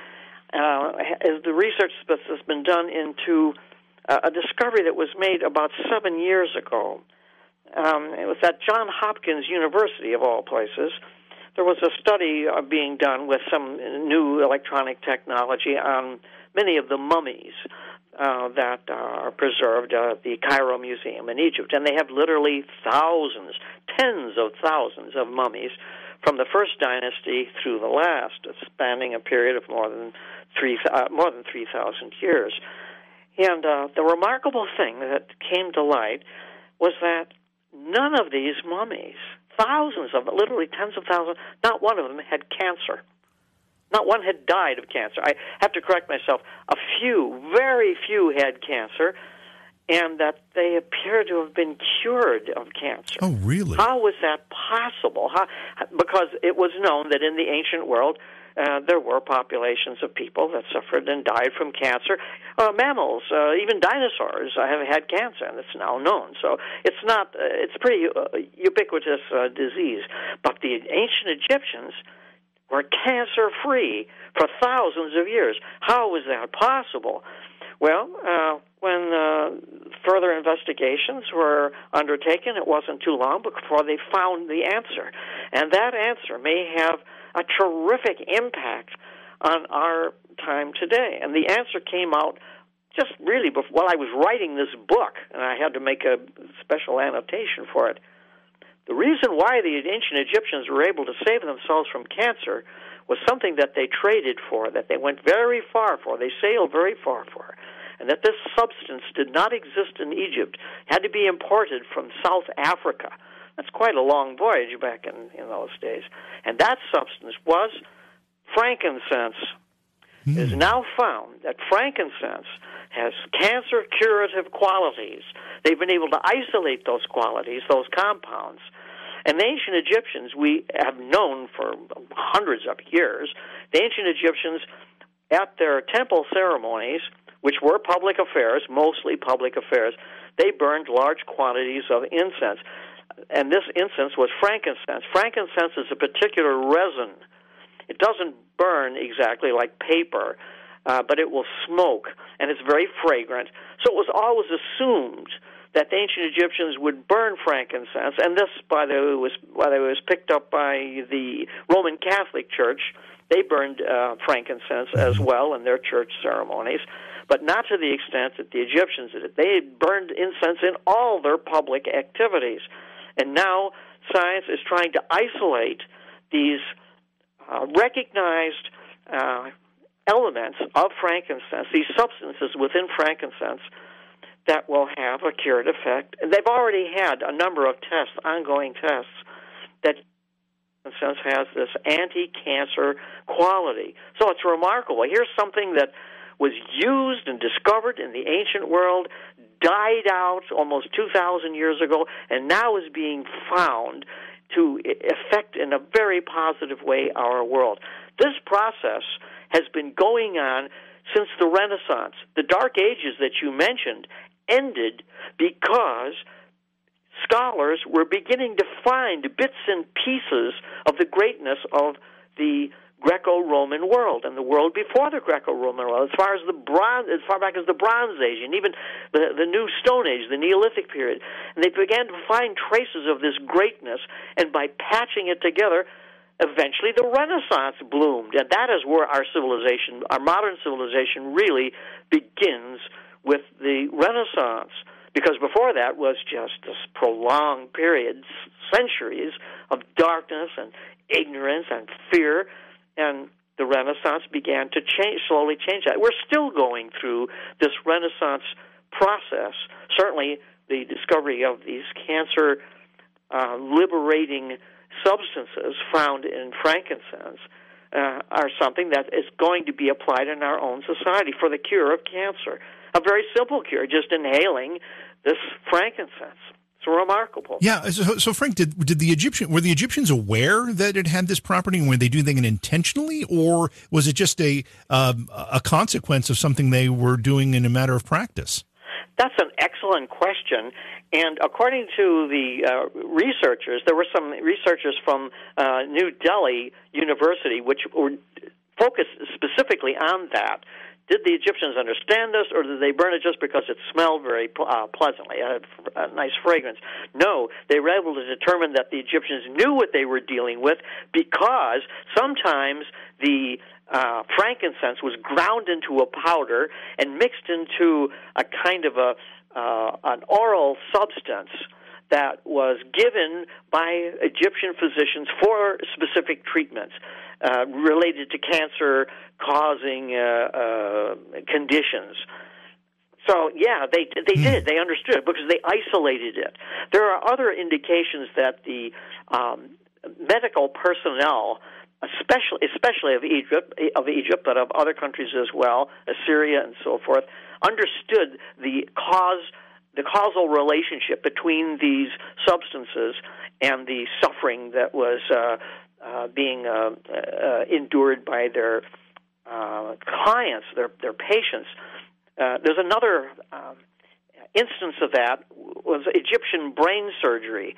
uh, is the research that has been done into uh, a discovery that was made about seven years ago. Um, it was at Johns Hopkins University, of all places. There was a study uh, being done with some new electronic technology on many of the mummies uh, that are preserved at the Cairo Museum in Egypt, and they have literally thousands, tens of thousands of mummies from the first dynasty through the last, spanning a period of more than three uh, more than three thousand years. And uh, the remarkable thing that came to light was that none of these mummies, thousands of them, literally tens of thousands, not one of them had cancer. Not one had died of cancer. I have to correct myself. A few, very few had cancer, and that they appear to have been cured of cancer. Oh, really? How was that possible? How, because it was known that in the ancient world, uh, there were populations of people that suffered and died from cancer. Uh, mammals, uh, even dinosaurs, uh, have had cancer, and it's now known. So it's not, uh, it's pretty uh, ubiquitous uh, disease. But the ancient Egyptians were cancer free for thousands of years. How was that possible? Well, uh, when uh, further investigations were undertaken, it wasn't too long before they found the answer. And that answer may have a terrific impact on our time today. And the answer came out just really before, while I was writing this book, and I had to make a special annotation for it. The reason why the ancient Egyptians were able to save themselves from cancer was something that they traded for, that they went very far for, they sailed very far for, and that this substance did not exist in Egypt, had to be imported from South Africa. That's quite a long voyage back in, in those days. And that substance was frankincense. Mm. It is now found that frankincense has cancer curative qualities. They've been able to isolate those qualities, those compounds. And the ancient Egyptians, we have known for hundreds of years, the ancient Egyptians, at their temple ceremonies, which were public affairs, mostly public affairs, they burned large quantities of incense. And this incense was frankincense. Frankincense is a particular resin. It doesn't burn exactly like paper, uh, but it will smoke, and it's very fragrant. So it was always assumed that the ancient Egyptians would burn frankincense, and this, by the way, was by the way, was picked up by the Roman Catholic Church. They burned uh, frankincense as Mm-hmm. well in their church ceremonies, but not to the extent that the Egyptians did. They burned incense in all their public activities, and now science is trying to isolate these uh, recognized uh, elements of frankincense, these substances within frankincense that will have a curative effect. And they've already had a number of tests, ongoing tests, that frankincense has this anti-cancer quality. So it's remarkable. Here's something that was used and discovered in the ancient world, died out almost 2,000 years ago, and now is being found to affect in a very positive way our world. This process has been going on since the Renaissance. The Dark Ages that you mentioned ended because scholars were beginning to find bits and pieces of the greatness of the Greco-Roman world and the world before the Greco-Roman world, as far as the bronze, as far back as the Bronze Age, and even the the New Stone Age, the Neolithic period, and they began to find traces of this greatness, and by patching it together, eventually the Renaissance bloomed, and that is where our civilization, our modern civilization, really begins with the Renaissance. Because before that was just this prolonged period, centuries of darkness and ignorance and fear, and the Renaissance began to change, slowly change that. We're still going through this Renaissance process. Certainly, the discovery of these cancer uh, liberating substances found in frankincense uh, are something that is going to be applied in our own society for the cure of cancer. A very simple cure, just inhaling this frankincense. It's remarkable. Yeah. So, so Frank, did did the Egyptian were the Egyptians aware that it had this property, were they doing it intentionally, or was it just a um, a consequence of something they were doing in a matter of practice? That's an excellent question. And according to the uh, researchers, there were some researchers from uh, New Delhi University which were focused specifically on that. Did the Egyptians understand this, or did they burn it just because it smelled very uh, pleasantly, a, a nice fragrance? No, they were able to determine that the Egyptians knew what they were dealing with because sometimes the uh, frankincense was ground into a powder and mixed into a kind of a uh, an oral substance that was given by Egyptian physicians for specific treatments uh, related to cancer causing uh, uh, conditions. So yeah, they they did. They understood it because they isolated it. There are other indications that the um, medical personnel, especially especially of Egypt, of Egypt, but of other countries as well, Assyria and so forth, understood the cause the causal relationship between these substances and the suffering that was uh, uh, being uh, uh, endured by their uh, clients, their their patients. Uh, there's another um, instance of that was Egyptian brain surgery.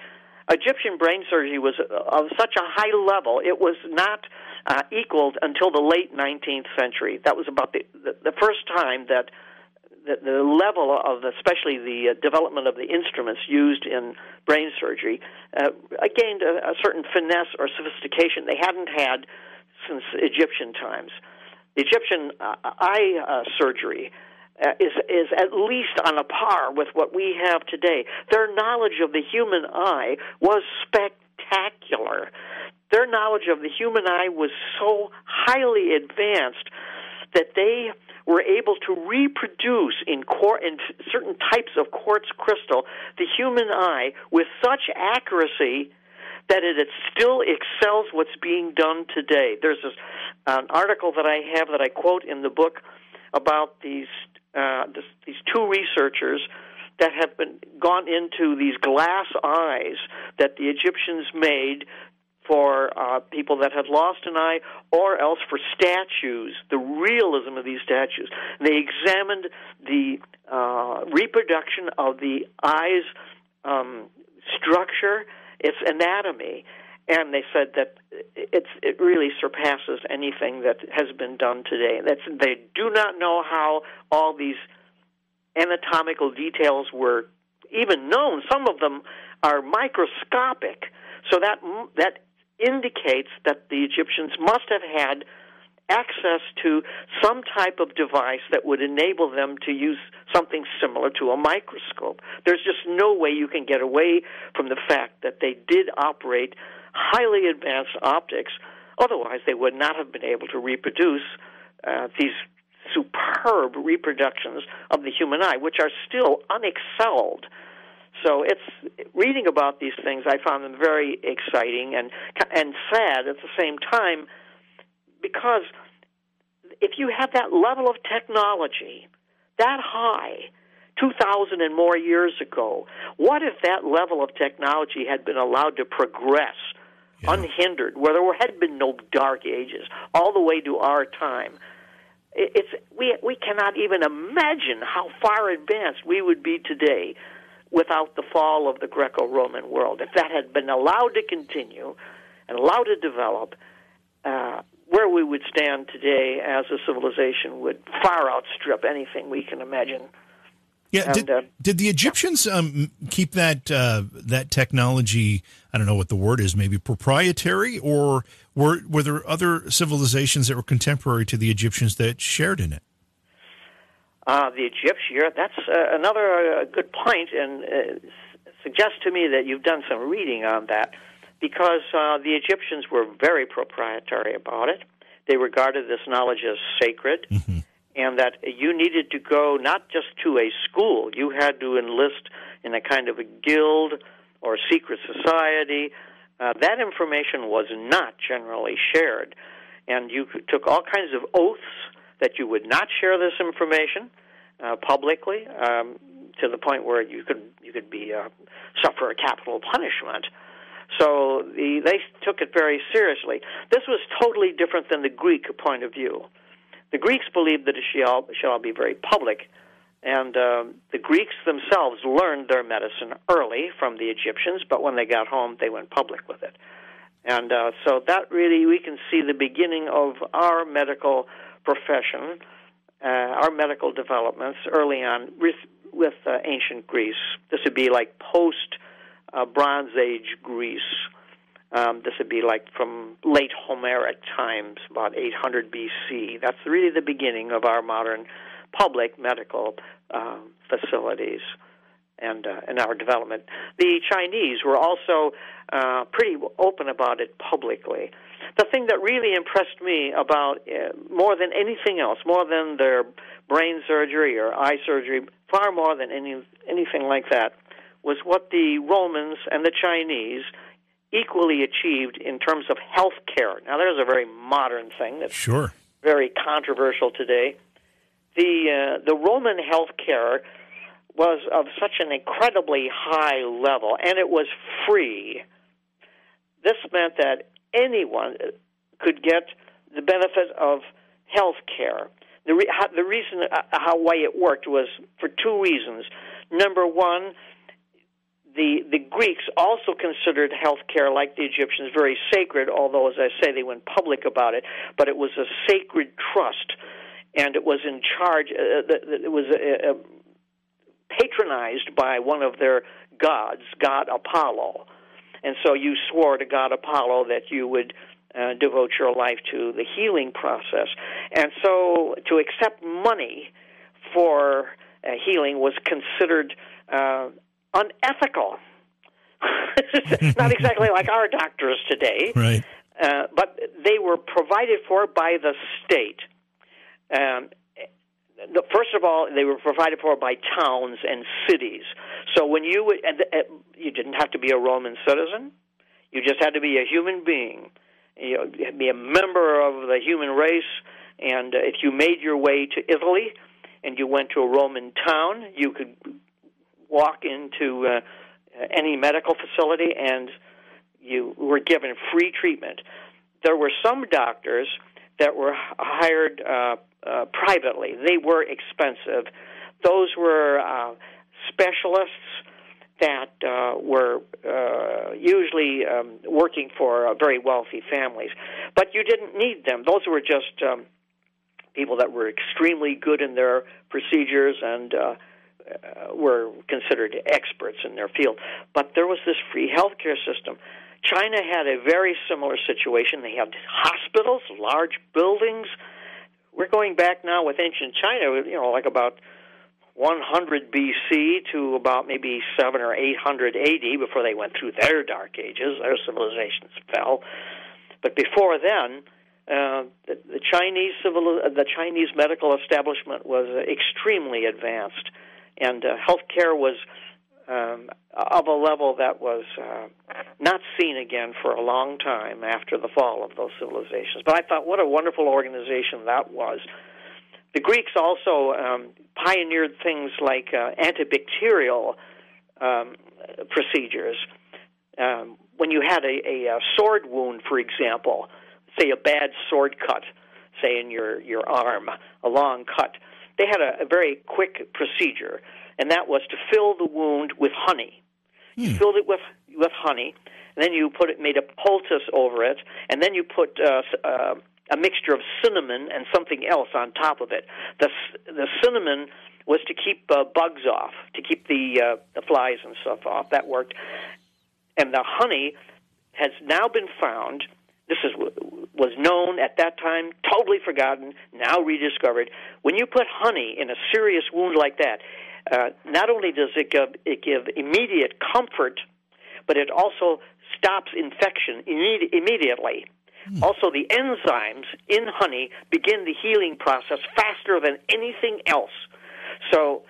Egyptian brain surgery was of such a high level; it was not uh, equaled until the late 19th century. That was about the the, the first time that the, the level of, especially the uh, development of the instruments used in brain surgery, uh, gained a, a certain finesse or sophistication they hadn't had since Egyptian times. The Egyptian uh, eye uh, surgery uh, is is at least on a par with what we have today. Their knowledge of the human eye was spectacular. Their knowledge of the human eye was so highly advanced that they were able to reproduce in, quar- in certain types of quartz crystal the human eye with such accuracy that it, it still excels what's being done today. There's this, an article that I have that I quote in the book about these uh, this, these two researchers that have been gone into these glass eyes that the Egyptians made for uh, people that had lost an eye, or else for statues, the realism of these statues. They examined the uh, reproduction of the eye's um, structure, its anatomy, and they said that it's it really surpasses anything that has been done today. That's they do not know how all these anatomical details were even known. Some of them are microscopic. So that that indicates that the Egyptians must have had access to some type of device that would enable them to use something similar to a microscope. There's just no way you can get away from the fact that they did operate highly advanced optics. Otherwise, they would not have been able to reproduce uh, these superb reproductions of the human eye, which are still unexcelled. So it's reading about these things. I found them very exciting and and sad at the same time, because if you have that level of technology that high, 2,000 and more years ago, what if that level of technology had been allowed to progress yeah. unhindered, where there had been no dark ages, all the way to our time? It's we we cannot even imagine how far advanced we would be today without the fall of the Greco-Roman world. If that had been allowed to continue and allowed to develop, uh, where we would stand today as a civilization would far outstrip anything we can imagine. Yeah, and, did, uh, did the Egyptians um, keep that uh, that technology? I don't know what the word is, maybe proprietary, or were were there other civilizations that were contemporary to the Egyptians that shared in it? Uh, the Egyptian, that's uh, another uh, good point, and uh, suggests to me that you've done some reading on that, because uh, the Egyptians were very proprietary about it. They regarded this knowledge as sacred. Mm-hmm and that you needed to go not just to a school, you had to enlist in a kind of a guild or secret society. Uh, that information was not generally shared, and you took all kinds of oaths that you would not share this information uh, publicly, um, to the point where you could you could be uh, suffer a capital punishment. So the, they took it very seriously. This was totally different than the Greek point of view. The Greeks believed that it shall, shall be very public, and uh, the Greeks themselves learned their medicine early from the Egyptians, but when they got home, they went public with it. And uh, so that really, we can see the beginning of our medical profession, uh, our medical developments early on with, with uh, ancient Greece. This would be like post uh, Bronze Age Greece. Um, this would be like from late Homeric times, about 800 BC. That's really the beginning of our modern public medical uh, facilities and uh, and our development. The Chinese were also uh, pretty open about it publicly. The thing that really impressed me about uh, more than anything else, more than their brain surgery or eye surgery, far more than any anything like that, was what the Romans and the Chinese equally achieved in terms of health care. Now, there's a very modern thing that's sure. very controversial today. The uh, the Roman health care was of such an incredibly high level, and it was free. This meant that anyone could get the benefit of health care. The, re- the reason uh, how way it worked was for two reasons. Number one, the the Greeks also considered health care, like the Egyptians, very sacred. Although, as I say, they went public about it. But it was a sacred trust, and it was in charge. Uh, it was uh, uh, patronized by one of their gods, God Apollo. And so you swore to God Apollo that you would uh, devote your life to the healing process. And so to accept money for uh, healing was considered uh, unethical. not exactly like our doctors today. Right. Uh, but they were provided for by the state. Um, first of all, they were provided for by towns and cities. So when you would, and, uh, you didn't have to be a Roman citizen. You just had to be a human being. You know, be a member of the human race. And uh, if you made your way to Italy, and you went to a Roman town, you could walk into uh, any medical facility and you were given free treatment. There were some doctors that were hired uh, uh, privately. They were expensive. Those were uh, specialists that uh, were uh, usually um, working for uh, very wealthy families. But you didn't need them. Those were just um, people that were extremely good in their procedures and uh, uh, were considered experts in their field. But there was this free healthcare system. China had a very similar situation. They had hospitals, large buildings. We're going back now with ancient China, you know, like about 100 BC to about maybe 7 or 800 AD before they went through their dark ages. Their civilizations fell. But before then, uh, the, the Chinese civil, the Chinese medical establishment was extremely advanced, and uh, healthcare was um, of a level that was uh, not seen again for a long time after the fall of those civilizations. But I thought, what a wonderful organization that was. The Greeks also um, pioneered things like uh, antibacterial um, procedures. Um, when you had a, a, a sword wound, for example, say a bad sword cut, say in your, your arm, a long cut, they had a, a very quick procedure, and that was to fill the wound with honey. Hmm. You filled it with with honey, and then you put it made a poultice over it, and then you put uh, uh, a mixture of cinnamon and something else on top of it. The the cinnamon was to keep uh, bugs off, to keep the uh, the flies and stuff off. That worked, and the honey has now been found. This is was known at that time, totally forgotten, now rediscovered. When you put honey in a serious wound like that, uh, not only does it give, it give immediate comfort, but it also stops infection imme- immediately. Hmm. Also, the enzymes in honey begin the healing process faster than anything else. So,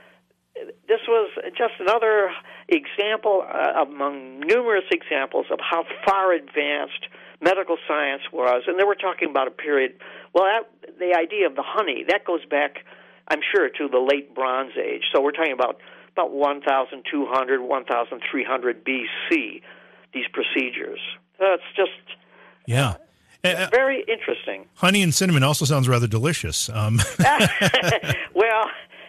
this was just another example uh, among numerous examples of how far advanced medical science was. And they were talking about a period, well, that, the idea of the honey, that goes back, I'm sure, to the late Bronze Age. So we're talking about about 1,200, 1,300 BC, these procedures. That's just. Yeah. Uh, uh, very interesting. Honey and cinnamon also sounds rather delicious. Um. well,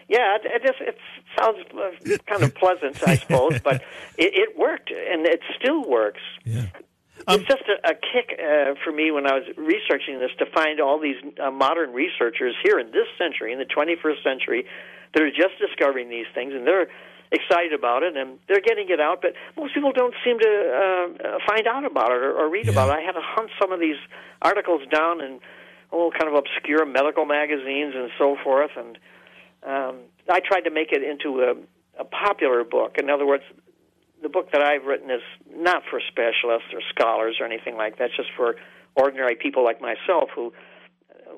yeah, it, it just it sounds uh, kind of pleasant, I suppose, but it, it worked, and it still works. Yeah. Um, it's just a, a kick uh, for me when I was researching this to find all these uh, modern researchers here in this century, in the 21st century, that are just discovering these things, and they're excited about it and they're getting it out, but most people don't seem to uh, find out about it or, or read yeah. about it. I had to hunt some of these articles down in all kind of obscure medical magazines and so forth, and um, I tried to make it into a, a popular book. In other words, the book that I've written is not for specialists or scholars or anything like that. It's just for ordinary people like myself who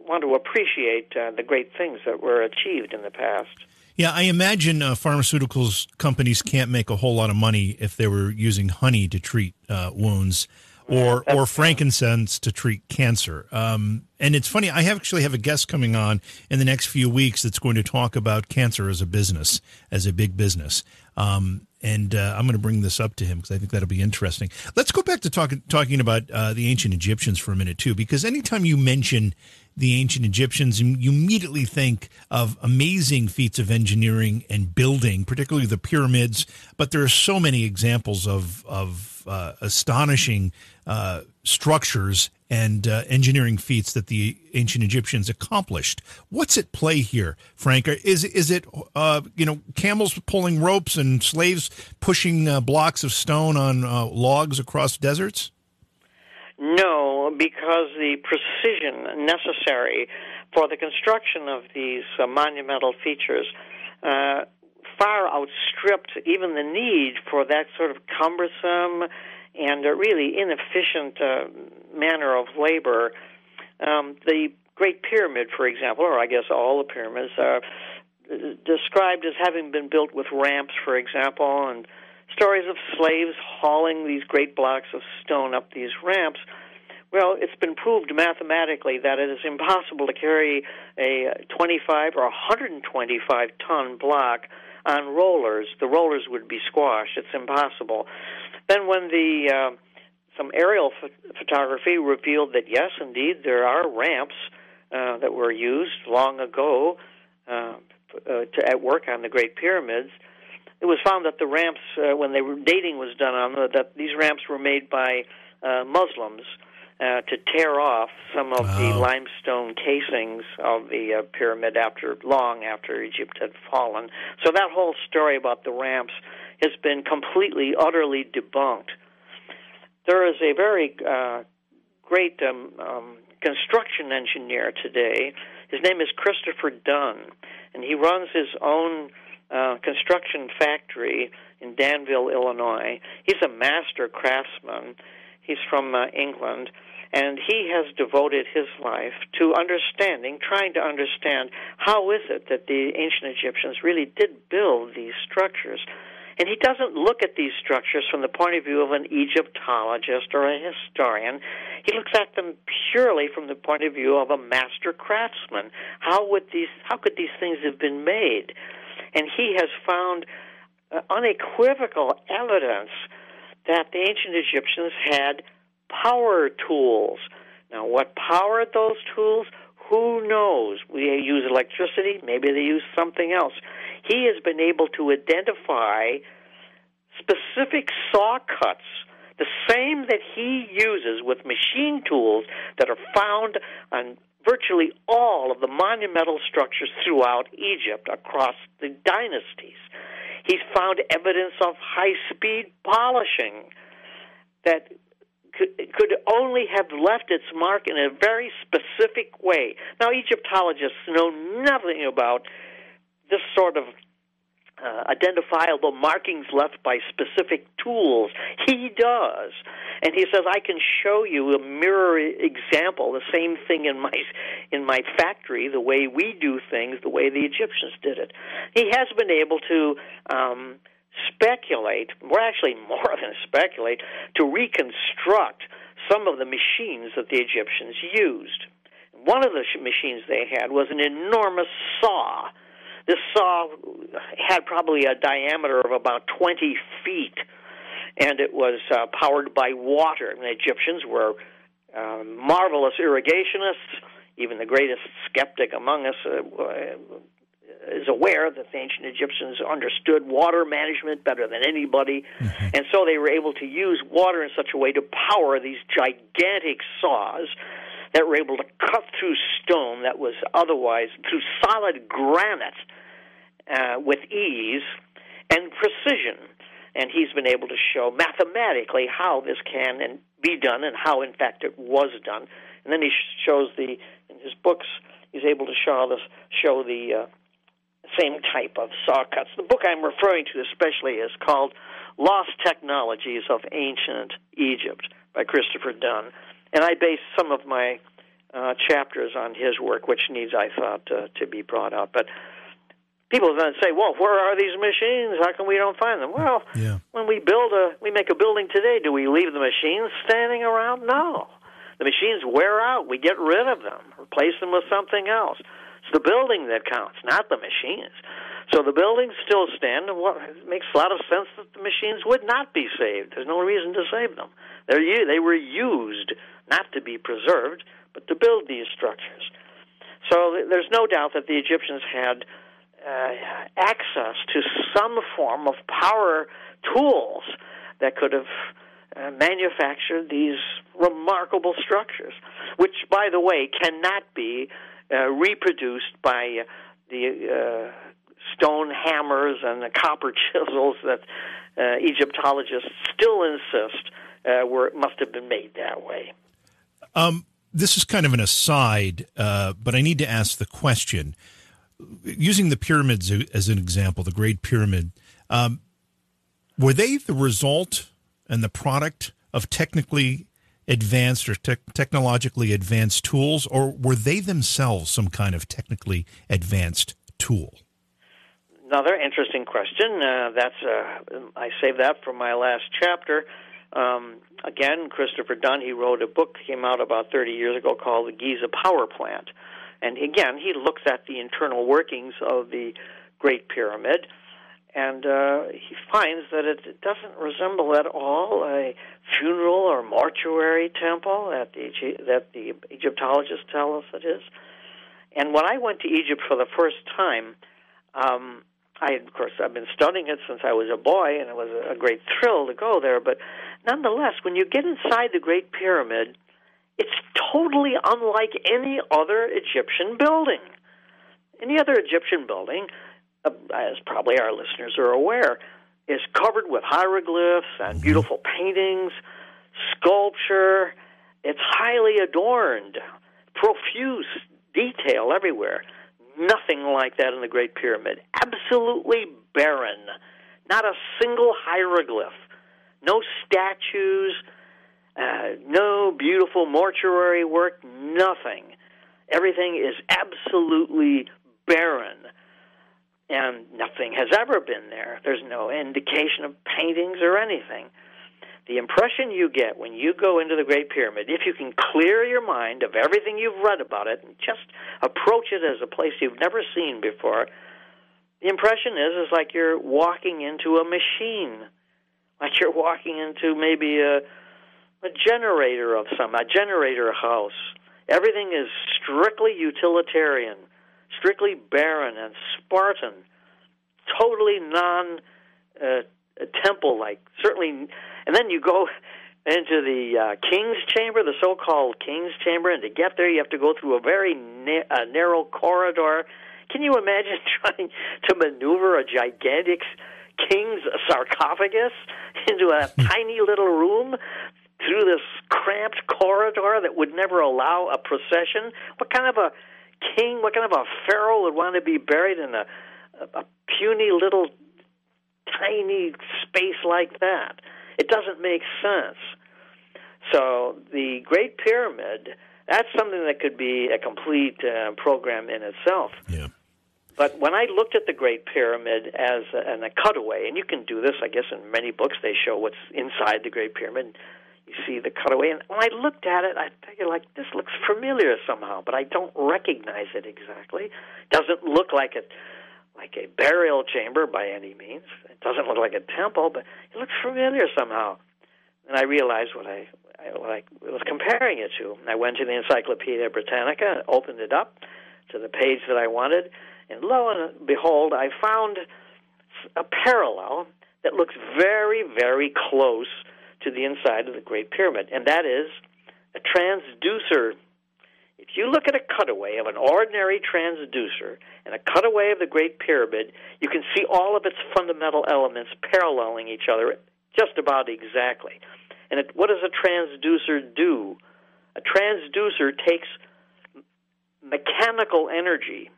want to appreciate uh, the great things that were achieved in the past. Yeah, I imagine uh, pharmaceuticals companies can't make a whole lot of money if they were using honey to treat uh, wounds or or frankincense to treat cancer. Um, and it's funny, I actually have a guest coming on in the next few weeks that's going to talk about cancer as a business, as a big business. Um, and uh, I'm going to bring this up to him because I think that'll be interesting. Let's go back to talk, talking about uh, the ancient Egyptians for a minute too, because anytime you mention the ancient Egyptians, you immediately think of amazing feats of engineering and building, particularly the pyramids. But there are so many examples of of uh, astonishing uh, structures and uh, engineering feats that the ancient Egyptians accomplished. What's at play here, Frank? Is is it uh, you know camels pulling ropes and slaves pushing uh, blocks of stone on uh, logs across deserts? No, because the precision necessary for the construction of these uh, monumental features uh, far outstripped even the need for that sort of cumbersome and uh, really inefficient uh, manner of labor. Um, the Great Pyramid, for example, or I guess all the pyramids, are described as having been built with ramps, for example, and stories of slaves hauling these great blocks of stone up these ramps Well, it's been proved mathematically that it is impossible to carry a 25 or 125 ton block on rollers. The rollers would be squashed. It's impossible. Then, when the uh, some aerial ph- photography revealed that yes, indeed, there are ramps uh, that were used long ago uh, uh, to, at work on the Great Pyramids. It was found that the ramps, uh, when they were dating was done on them, that these ramps were made by uh, Muslims uh, to tear off some of the limestone casings of the uh, pyramid after long after Egypt had fallen. So that whole story about the ramps has been completely, utterly debunked. There is a very uh, great um, um, construction engineer today. His name is Christopher Dunn, and he runs his own uh, construction factory in Danville, Illinois. He's a master craftsman. He's from uh, England, and he has devoted his life to understanding, trying to understand how is it that the ancient Egyptians really did build these structures. And he doesn't look at these structures from the point of view of an Egyptologist or a historian. He looks at them purely from the point of view of a master craftsman. How would these how could these things have been made? And he has found uh, unequivocal evidence that the ancient Egyptians had power tools. Now, what powered those tools? Who knows? We use electricity, maybe they use something else. He has been able to identify specific saw cuts, the same that he uses with machine tools that are found on virtually all of the monumental structures throughout Egypt across the dynasties. He's found evidence of high speed polishing that could, could only have left its mark in a very specific way. Now, Egyptologists know nothing about this sort of uh, identifiable markings left by specific tools. He does, and he says, "I can show you a mirror example, the same thing in my in my factory, the way we do things, the way the Egyptians did it." He has been able to. Um, speculate, or actually more than speculate, to reconstruct some of the machines that the Egyptians used. One of the machines they had was an enormous saw. This saw had probably a diameter of about 20 feet, and it was uh, powered by water. And the Egyptians were uh, marvelous irrigationists. Even the greatest skeptic among us uh, is aware that the ancient Egyptians understood water management better than anybody, and so they were able to use water in such a way to power these gigantic saws that were able to cut through stone that was otherwise through solid granite uh, with ease and precision. And he's been able to show mathematically how this can and be done, and how in fact it was done. And then he shows the in his books he's able to show this show the uh, same type of saw cuts. The book I'm referring to especially is called Lost Technologies of Ancient Egypt by Christopher Dunn. And I base some of my uh, chapters on his work, which needs, I thought, uh, to be brought up. But people then say, "Well, where are these machines? How come we don't find them?" Well, Yeah. when we build a, we make a building today. Do we leave the machines standing around? No. The machines wear out. We get rid of them, replace them with something else. It's the building that counts, not the machines. So the buildings still stand, and what it makes a lot of sense that the machines would not be saved. There's no reason to save them. They're they were used not to be preserved, but to build these structures. So there's no doubt that the Egyptians had uh, access to some form of power tools that could have uh, manufactured these remarkable structures, which, by the way, cannot be uh, reproduced by the uh, stone hammers and the copper chisels that uh, Egyptologists still insist uh, were must have been made that way. Um, this is kind of an aside, uh, but I need to ask the question. Using the pyramids as an example, the Great Pyramid, um, were they the result and the product of technically advanced or tech technologically advanced tools, or were they themselves some kind of technically advanced tool? Another interesting question. Uh, that's uh, I saved that for my last chapter. Um, again, Christopher Dunn, he wrote a book, that came out about 30 years ago called The Giza Power Plant. And again, he looks at the internal workings of the Great Pyramid, and uh, he finds that it doesn't resemble at all a funeral or mortuary temple that the, that the Egyptologists tell us it is. And when I went to Egypt for the first time, um, I of course I've been studying it since I was a boy, and it was a great thrill to go there. But nonetheless, when you get inside the Great Pyramid, it's totally unlike any other Egyptian building. Any other Egyptian building, uh, as probably our listeners are aware, is covered with hieroglyphs and mm-hmm. beautiful paintings, sculpture. It's highly adorned, profuse detail everywhere. Nothing like that in the Great Pyramid. Absolutely barren. Not a single hieroglyph. No statues. Uh, no beautiful mortuary work. Nothing. Everything is absolutely barren. And nothing has ever been there. There's no indication of paintings or anything the impression you get when you go into the Great Pyramid, if you can clear your mind of everything you've read about it and just approach it as a place you've never seen before, the impression is is like you're walking into a machine, like you're walking into maybe a a generator of some a generator house. Everything is strictly utilitarian, strictly barren and Spartan, totally non uh, temple like. Certainly and then you go into the uh, king's chamber, the so-called king's chamber, and to get there, you have to go through a very na- uh, narrow corridor. Can you imagine trying to maneuver a gigantic king's sarcophagus into a hmm. tiny little room through this cramped corridor that would never allow a procession? What kind of a king, what kind of a pharaoh would want to be buried in a, a, a puny little tiny space like that? It doesn't make sense. So the Great Pyramid, that's something that could be a complete uh, program in itself. Yeah. But when I looked at the Great Pyramid as a, an, a cutaway, and you can do this, I guess, in many books, they show what's inside the Great Pyramid. You see the cutaway, and when I looked at it, I figured, like, this looks familiar somehow, but I don't recognize it exactly. Doesn't look like it like a burial chamber by any means. It doesn't look like a temple, but it looks familiar somehow. And I realized what I, what I was comparing it to. I went to the Encyclopedia Britannica, and opened it up to the page that I wanted, and lo and behold, I found a parallel that looks very, very close to the inside of the Great Pyramid, and that is a transducer if you look at a cutaway of an ordinary transducer and a cutaway of the Great Pyramid, you can see all of its fundamental elements paralleling each other just about exactly. And it, what does a transducer do? A transducer takes mechanical energy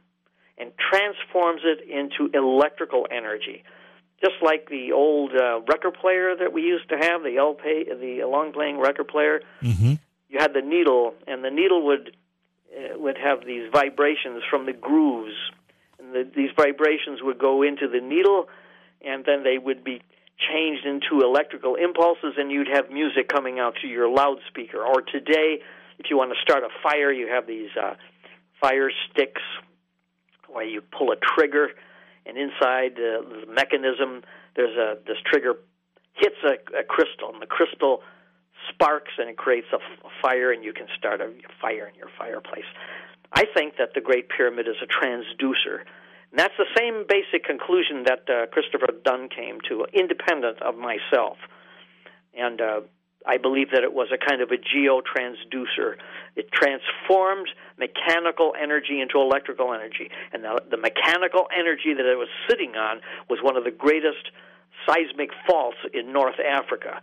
and transforms it into electrical energy. Just like the old uh, record player that we used to have, the LP, the long playing record player. Mm-hmm. You had the needle, and the needle would uh, would have these vibrations from the grooves, and the, these vibrations would go into the needle, and then they would be changed into electrical impulses, and you'd have music coming out to your loudspeaker. Or today, if you want to start a fire, you have these uh, fire sticks where you pull a trigger, and inside uh, the mechanism, there's a this trigger hits a, a crystal, and the crystal sparks and it creates a, fire, and you can start a fire in your fireplace. I think that the Great Pyramid is a transducer. And that's the same basic conclusion that uh, Christopher Dunn came to, independent of myself. And uh, I believe that it was a kind of a geotransducer. It transformed mechanical energy into electrical energy. And the, the mechanical energy that it was sitting on was one of the greatest seismic faults in North Africa.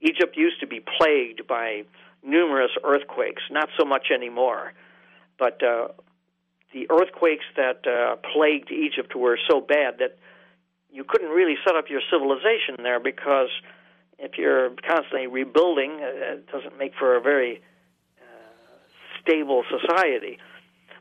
Egypt used to be plagued by numerous earthquakes, not so much anymore. But uh, the earthquakes that uh, plagued Egypt were so bad that you couldn't really set up your civilization there because if you're constantly rebuilding, uh, it doesn't make for a very uh, stable society.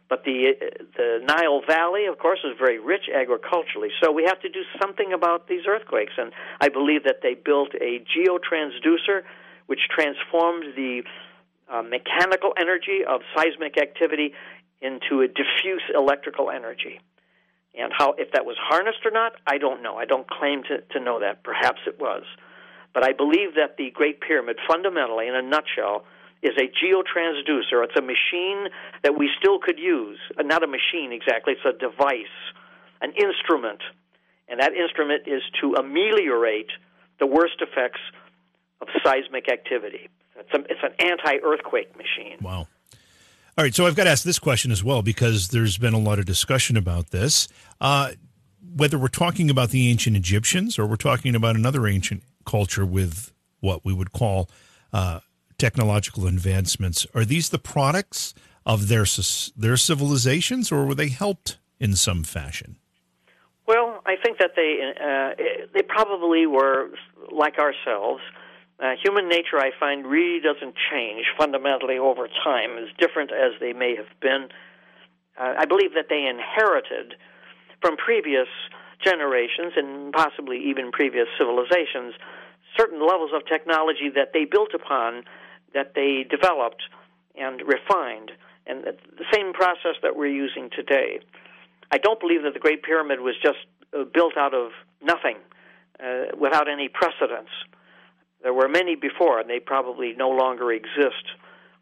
But the the Nile Valley, of course, is very rich agriculturally. So we have to do something about these earthquakes. And I believe that they built a geotransducer, which transformed the uh, mechanical energy of seismic activity into a diffuse electrical energy. And how if that was harnessed or not, I don't know. I don't claim to, to know that. Perhaps it was. But I believe that the Great Pyramid, fundamentally, in a nutshell, is a geotransducer. It's a machine that we still could use. Uh, not a machine exactly, it's a device, an instrument. And that instrument is to ameliorate the worst effects of seismic activity. It's, a, it's an anti earthquake machine. Wow. All right, so I've got to ask this question as well because there's been a lot of discussion about this. Uh, whether we're talking about the ancient Egyptians or we're talking about another ancient culture with what we would call uh, technological advancements, are these the products of their their civilizations, or were they helped in some fashion? Well, I think that they uh, they probably were like ourselves. Uh, human nature, I find, really doesn't change fundamentally over time, as different as they may have been. Uh, I believe that they inherited from previous generations and possibly even previous civilizations certain levels of technology that they built upon, that they developed and refined, and the same process that we're using today. I don't believe that the Great Pyramid was just uh, built out of nothing, uh, without any precedence. There were many before, and they probably no longer exist,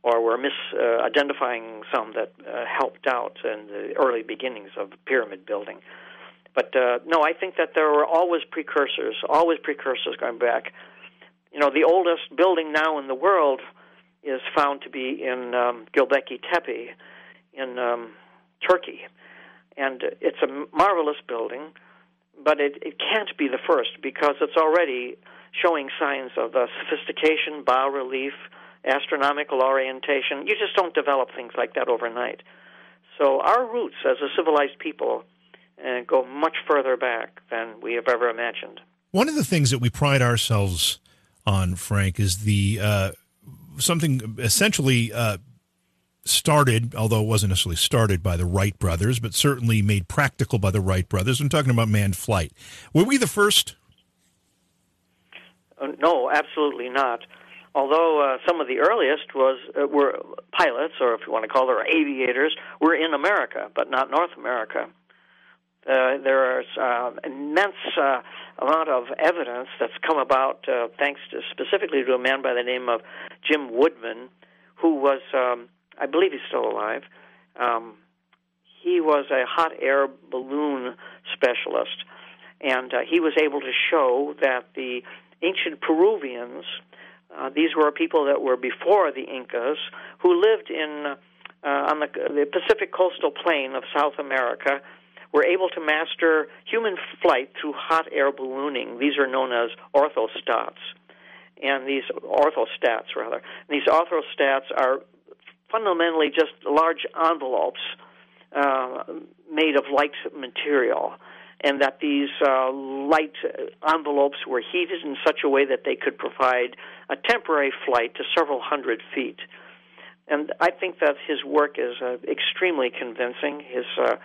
or we're misidentifying uh, some that uh, helped out in the early beginnings of pyramid building. But uh, no, I think that there were always precursors, always precursors going back. You know, the oldest building now in the world is found to be in um, Tepe in um, Turkey, and it's a marvelous building, but it, it can't be the first because it's already showing signs of uh, sophistication, bas relief, astronomical orientation. You just don't develop things like that overnight. So our roots as a civilized people uh, go much further back than we have ever imagined. One of the things that we pride ourselves on, Frank, is the uh, something essentially uh, started, although it wasn't necessarily started by the Wright brothers, but certainly made practical by the Wright brothers. I'm talking about manned flight. Were we the first uh, no, absolutely not. Although uh, some of the earliest was uh, were pilots, or if you want to call them aviators, were in America, but not North America. Uh, there is uh, immense uh, amount of evidence that's come about uh, thanks to specifically to a man by the name of Jim Woodman, who was, um, I believe, he's still alive. Um, he was a hot air balloon specialist, and uh, he was able to show that the ancient Peruvians, uh, these were people that were before the Incas, who lived in uh, on the, the Pacific coastal plain of South America, were able to master human flight through hot air ballooning. These are known as orthostats, and these orthostats rather. These orthostats are fundamentally just large envelopes uh, made of light material and that these uh, light envelopes were heated in such a way that they could provide a temporary flight to several hundred feet. And I think that his work is uh, extremely convincing. His uh,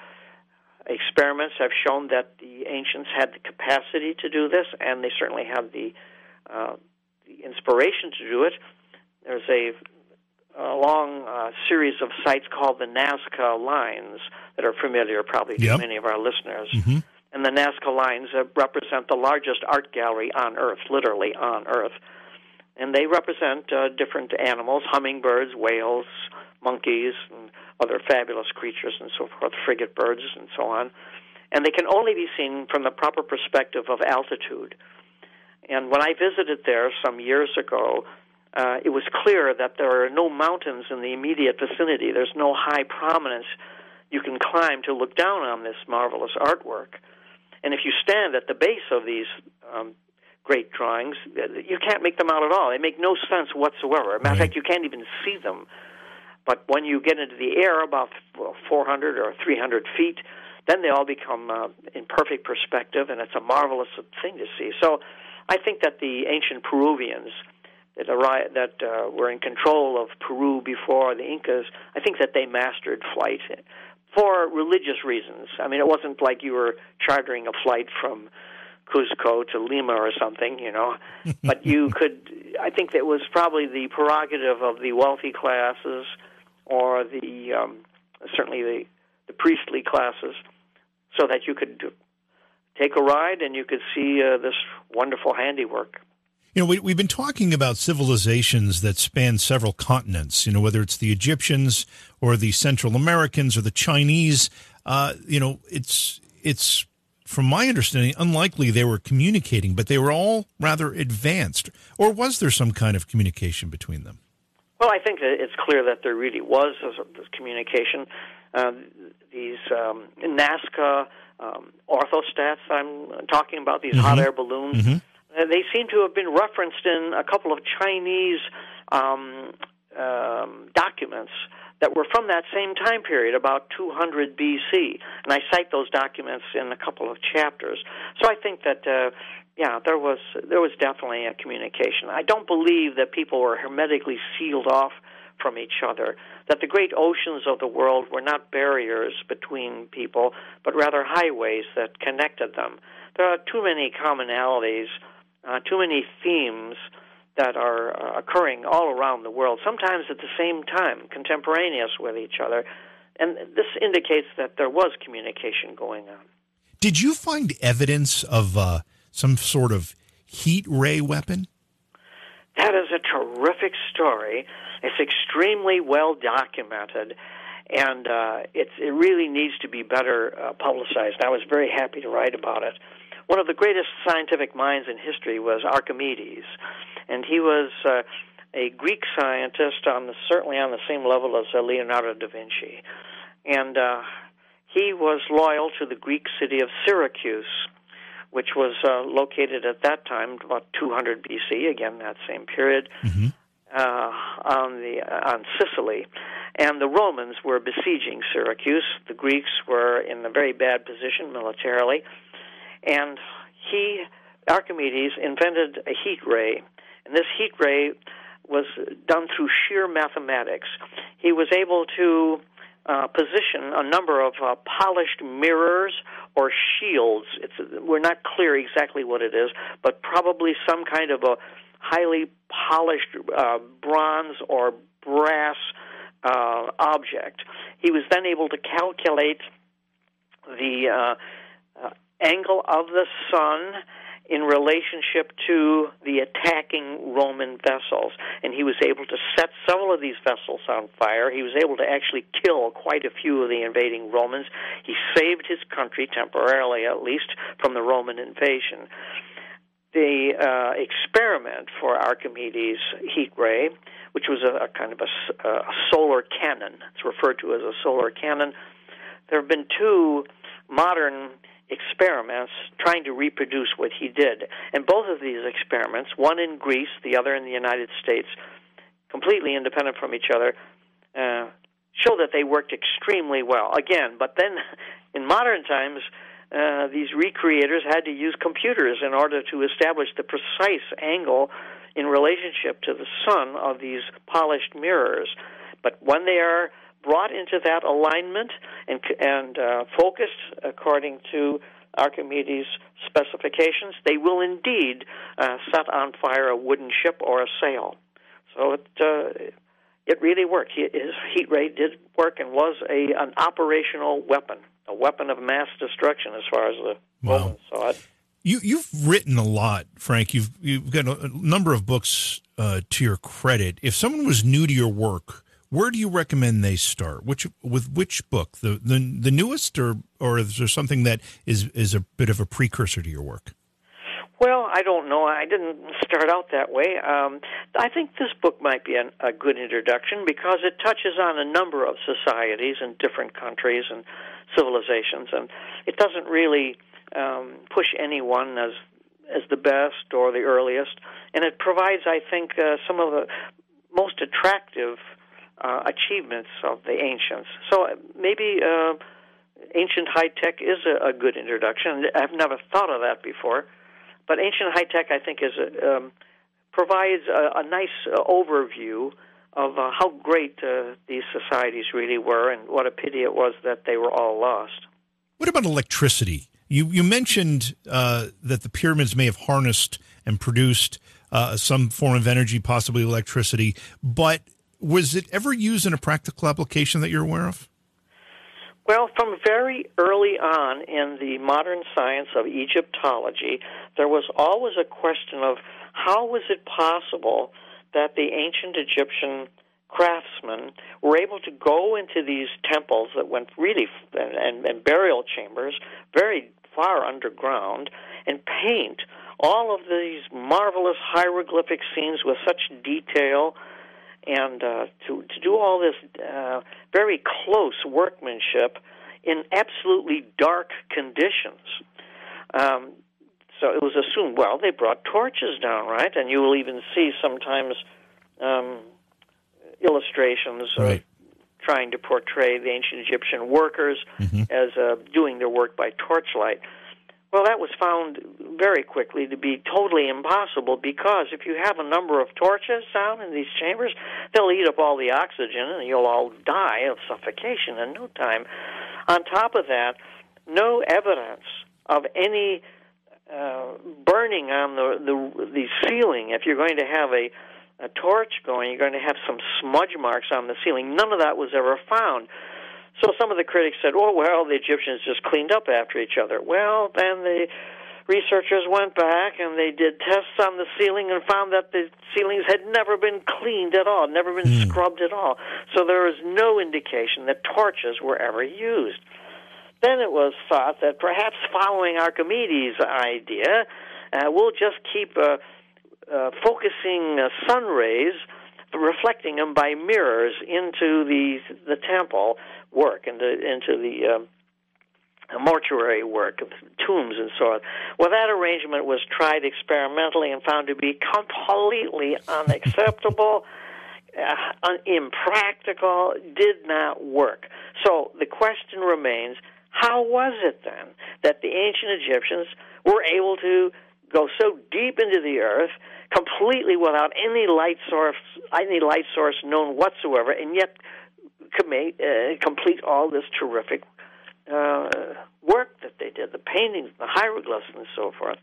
experiments have shown that the ancients had the capacity to do this, and they certainly had the, uh, the inspiration to do it. There's a a long uh, series of sites called the Nazca Lines that are familiar probably to yep. many of our listeners. Mm-hmm and the Nazca lines uh, represent the largest art gallery on Earth, literally on Earth. And they represent uh, different animals hummingbirds, whales, monkeys, and other fabulous creatures, and so forth, frigate birds, and so on. And they can only be seen from the proper perspective of altitude. And when I visited there some years ago, uh, it was clear that there are no mountains in the immediate vicinity. There's no high prominence you can climb to look down on this marvelous artwork. And if you stand at the base of these um, great drawings, you can't make them out at all. They make no sense whatsoever. Matter of fact, you can't even see them. But when you get into the air, about 400 or 300 feet, then they all become uh, in perfect perspective, and it's a marvelous thing to see. So, I think that the ancient Peruvians that arrived, that uh, were in control of Peru before the Incas, I think that they mastered flight for religious reasons. I mean, it wasn't like you were chartering a flight from Cusco to Lima or something, you know. but you could, I think that was probably the prerogative of the wealthy classes or the um, certainly the the priestly classes, so that you could take a ride and you could see uh, this wonderful handiwork. You know, we, we've been talking about civilizations that span several continents, you know, whether it's the Egyptians or the Central Americans or the Chinese. Uh, you know, it's, it's, from my understanding, unlikely they were communicating, but they were all rather advanced. Or was there some kind of communication between them? Well, I think it's clear that there really was this communication. Uh, these um, Nazca um, orthostats I'm talking about, these mm-hmm. hot air balloons, mm-hmm. uh, they seem to have been referenced in a couple of Chinese um, um, documents that were from that same time period, about 200 BC. And I cite those documents in a couple of chapters. So I think that. Uh, yeah, there was there was definitely a communication. I don't believe that people were hermetically sealed off from each other, that the great oceans of the world were not barriers between people, but rather highways that connected them. There are too many commonalities, uh, too many themes that are uh, occurring all around the world, sometimes at the same time, contemporaneous with each other. And this indicates that there was communication going on. Did you find evidence of uh, some sort of heat ray weapon? That is a terrific story. It's extremely well documented, and uh, it really needs to be better uh, publicized. I was very happy to write about it. One of the greatest scientific minds in history was Archimedes, and he was uh, a Greek scientist on the, certainly on the same level as uh, Leonardo da Vinci, and uh, he was loyal to the Greek city of Syracuse which was uh, located at that time about 200 BC, again that same period, mm-hmm. uh, on the uh, on Sicily, and the Romans were besieging Syracuse. The Greeks were in a very bad position militarily, and he Archimedes invented a heat ray, and this heat ray was done through sheer mathematics. He was able to uh, position a number of uh, polished mirrors or shields. It's we're not clear exactly what it is, but probably some kind of a highly polished uh, bronze or brass uh, object. He was then able to calculate the uh, uh, angle of the sun in relationship to the attacking Roman vessels. And he was able to set several of these vessels on fire. He was able to actually kill quite a few of the invading Romans. He saved his country, temporarily at least, from the Roman invasion. The uh, experiment for Archimedes' heat ray, which was a, a kind of a, a solar cannon, it's referred to as a solar cannon. There have been two modern experiments trying to reproduce what he did. And both of these experiments, one in Greece, the other in the United States, completely independent from each other, uh, show that they worked extremely well. Again, but then in modern times, uh, these recreators had to use computers in order to establish the precise angle in relationship to the sun of these polished mirrors. But when they are brought into that alignment and, and uh, focused according to Archimedes' specifications, they will indeed uh, set on fire a wooden ship or a sail. So it uh, it really worked. His heat ray did work and was a an operational weapon, a weapon of mass destruction as far as the wow. Romans saw it. You you've written a lot, Frank. You've you've got a, number of books uh, to your credit. If someone was new to your work, where do you recommend they start? Which with which book? The the, the newest, or or is there something that is is a bit of a precursor to your work? Well, I don't know. I didn't start out that way. Um, I think this book might be an, a good introduction because it touches on a number of societies and different countries and civilizations, and it doesn't really um, push anyone as as the best or the earliest, and it provides, I think, uh, some of the most attractive uh, achievements of the ancients. So uh, maybe uh, ancient high tech is a, a, good introduction. I've never thought of that before, but ancient high tech, I think, is a, um, provides a, a nice uh, overview of uh, how great uh, these societies really were, and what a pity it was that they were all lost. What about electricity? You you mentioned uh, that the pyramids may have harnessed and produced uh, some form of energy, possibly electricity, but was it ever used in a practical application that you're aware of? Well, from very early on in the modern science of Egyptology, there was always a question of how was it possible that the ancient Egyptian craftsmen were able to go into these temples that went really and, and burial chambers very far underground and paint all of these marvelous hieroglyphic scenes with such detail and uh, to to do all this uh, very close workmanship in absolutely dark conditions. Um, so it was assumed, well, they brought torches down, right? And you will even see sometimes um, illustrations right. of trying to portray the ancient Egyptian workers mm-hmm. as uh, doing their work by torchlight. Well, that was found very quickly to be totally impossible because if you have a number of torches down in these chambers, they'll eat up all the oxygen and you'll all die of suffocation in no time. On top of that, no evidence of any uh, burning on the, the the ceiling. If you're going to have a a torch going, you're going to have some smudge marks on the ceiling. None of that was ever found. So some of the critics said, "Oh well, the Egyptians just cleaned up after each other." Well, then the researchers went back and they did tests on the ceiling and found that the ceilings had never been cleaned at all, never been mm. scrubbed at all. So there is no indication that torches were ever used. Then it was thought that perhaps following Archimedes' idea, uh, we'll just keep uh, uh, focusing uh, sun rays reflecting them by mirrors into the the temple work into into the um, mortuary work of tombs and so on. Well, that arrangement was tried experimentally and found to be completely unacceptable, uh, impractical, did not work. So the question remains: How was it then that the ancient Egyptians were able to go so deep into the earth? completely without any light source, any light source known whatsoever, and yet uh, complete all this terrific uh, work that they did, the paintings, the hieroglyphs, and so forth.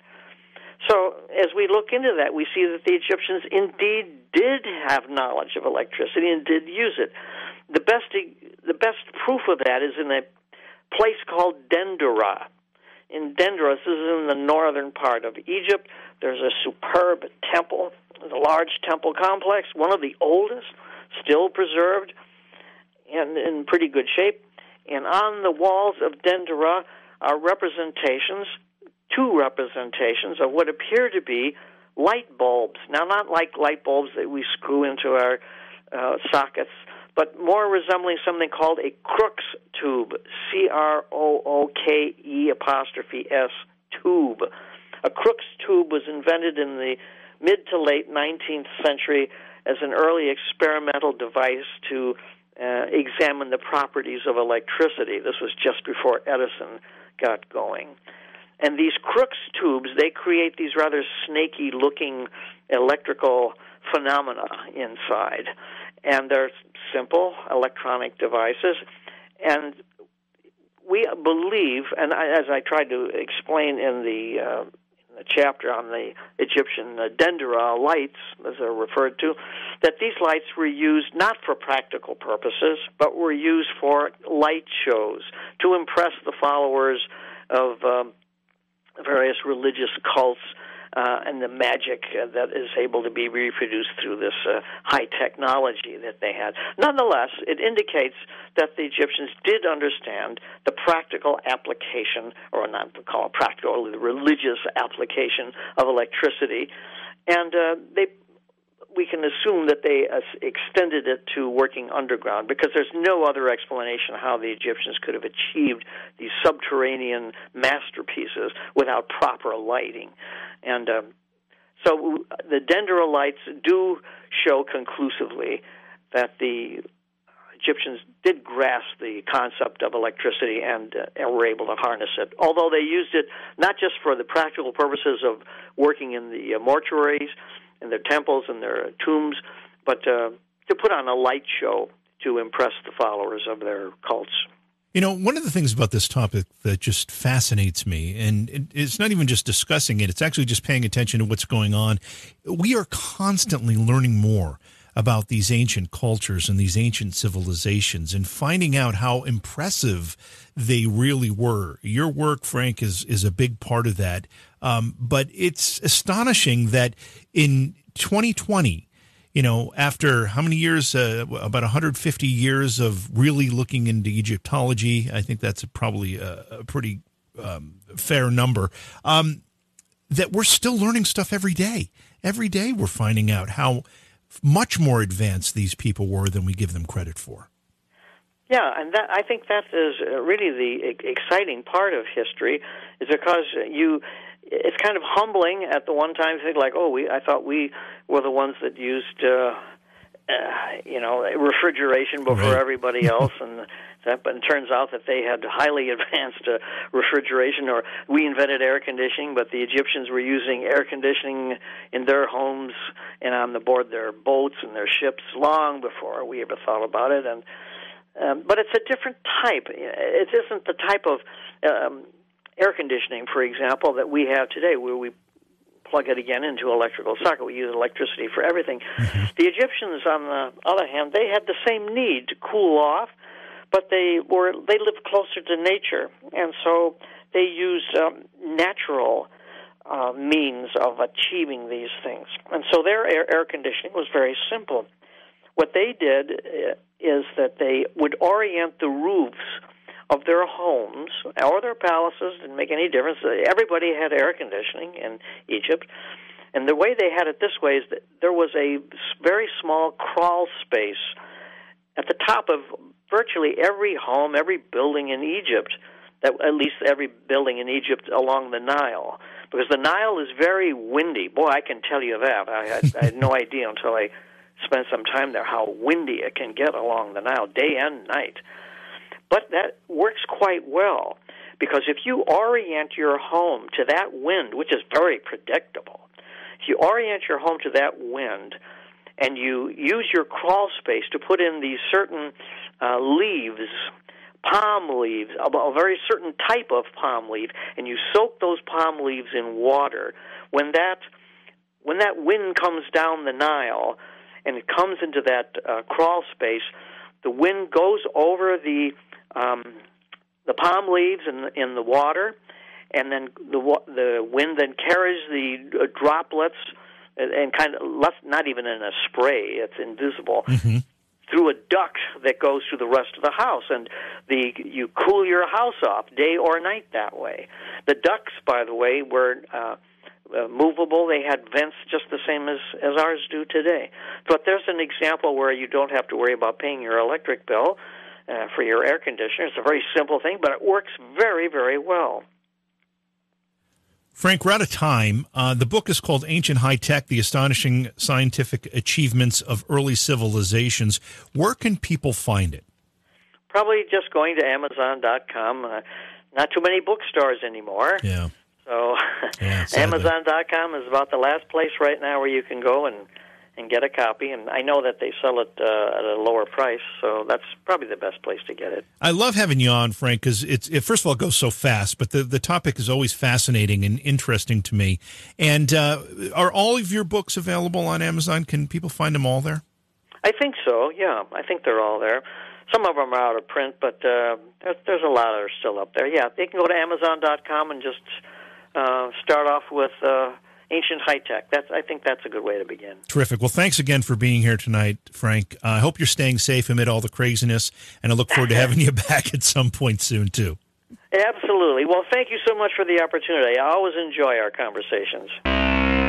So, as we look into that, we see that the Egyptians indeed did have knowledge of electricity and did use it. The best, the best proof of that is in a place called Dendera. In Dendera, this is in the northern part of Egypt. There's a superb temple, a large temple complex, one of the oldest, still preserved and in pretty good shape. And on the walls of Dendera are representations, two representations of what appear to be light bulbs. Now, not like light bulbs that we screw into our uh, sockets, but more resembling something called a Crookes tube, C R O O K E apostrophe S tube. A Crookes tube was invented in the mid to late 19th century as an early experimental device to uh, examine the properties of electricity. This was just before Edison got going. And these Crookes tubes, they create these rather snaky looking electrical phenomena inside. And they're simple electronic devices. And we believe, and I, as I tried to explain in the uh, a chapter on the Egyptian uh, Dendera lights, as they're referred to, that these lights were used not for practical purposes, but were used for light shows to impress the followers of um, various religious cults uh, and the magic uh, that is able to be reproduced through this uh, high technology that they had. Nonetheless, it indicates that the Egyptians did understand the practical application, or not to call it practical, the religious application of electricity, and uh, they we can assume that they uh, extended it to working underground because there's no other explanation how the Egyptians could have achieved these subterranean masterpieces without proper lighting. And um, so the Dendera lights do show conclusively that the Egyptians did grasp the concept of electricity and, uh, and were able to harness it. Although they used it not just for the practical purposes of working in the uh, mortuaries, in their temples and their tombs, but uh, to put on a light show to impress the followers of their cults. You know, one of the things about this topic that just fascinates me, and it's not even just discussing it, it's actually just paying attention to what's going on. We are constantly learning more about these ancient cultures and these ancient civilizations and finding out how impressive they really were. Your work, Frank, is, is a big part of that. Um, but it's astonishing that in 2020, you know, after how many years? Uh, about 150 years of really looking into Egyptology. I think that's probably a, a pretty um, fair number. Um, that we're still learning stuff every day. Every day we're finding out how much more advanced these people were than we give them credit for. Yeah, and that I think that is really the exciting part of history, is because you it's kind of humbling at the one time think like, oh, we I thought we were the ones that used uh, uh, you know refrigeration before right. everybody else, and that. But it turns out that they had highly advanced uh, refrigeration, or we invented air conditioning, but the Egyptians were using air conditioning in their homes and on the board their boats and their ships long before we ever thought about it, and. Um, but it's a different type. It isn't the type of um, air conditioning, for example, that we have today, where we plug it again into electrical socket. We use electricity for everything. Mm-hmm. The Egyptians, on the other hand, they had the same need to cool off, but they were they lived closer to nature, and so they used um, natural uh, means of achieving these things. And so their air, air conditioning was very simple. What they did uh, is that they would orient the roofs of their homes or their palaces didn't make any difference. Everybody had air conditioning in Egypt. And the way they had it this way is that there was a very small crawl space at the top of virtually every home, every building in Egypt, that at least every building in Egypt along the Nile, because the Nile is very windy. Boy, I can tell you that. I had, I had no idea until I spent some time there how windy it can get along the Nile, day and night. But that works quite well because if you orient your home to that wind, which is very predictable, if you orient your home to that wind and you use your crawl space to put in these certain uh, leaves, palm leaves, a, a very certain type of palm leaf, and you soak those palm leaves in water, when that when that wind comes down the Nile and it comes into that uh, crawl space, the wind goes over the um, the palm leaves in the, in the water, and then the the wind then carries the uh, droplets and, and kind of less, not even in a spray; it's invisible. Mm-hmm. Through a duct that goes through the rest of the house, and the you cool your house off day or night that way. The ducts, by the way, were uh, uh, movable. They had vents just the same as as ours do today. But there's an example where you don't have to worry about paying your electric bill uh, for your air conditioner. It's a very simple thing, but it works very, very well. Frank, we're out of time. Uh, the book is called Ancient High Tech The Astonishing Scientific Achievements of Early Civilizations. Where can people find it? Probably just going to Amazon.com. Uh, not too many bookstores anymore. Yeah. So yeah, Amazon.com is about the last place right now where you can go and and get a copy. And I know that they sell it uh, at a lower price, so that's probably the best place to get it. I love having you on, Frank, because it's it, first of all it goes so fast, but the the topic is always fascinating and interesting to me. And uh, are all of your books available on Amazon? Can people find them all there? I think so. Yeah, I think they're all there. Some of them are out of print, but uh, there's, there's a lot that are still up there. Yeah, they can go to Amazon.com and just uh, start off with. Ancient high tech. That's I think that's a good way to begin. Terrific. Well, thanks again for being here tonight, Frank. Uh, I hope you're staying safe amid all the craziness, and I look forward to having you back at some point soon too. Absolutely. Well, thank you so much for the opportunity. I always enjoy our conversations.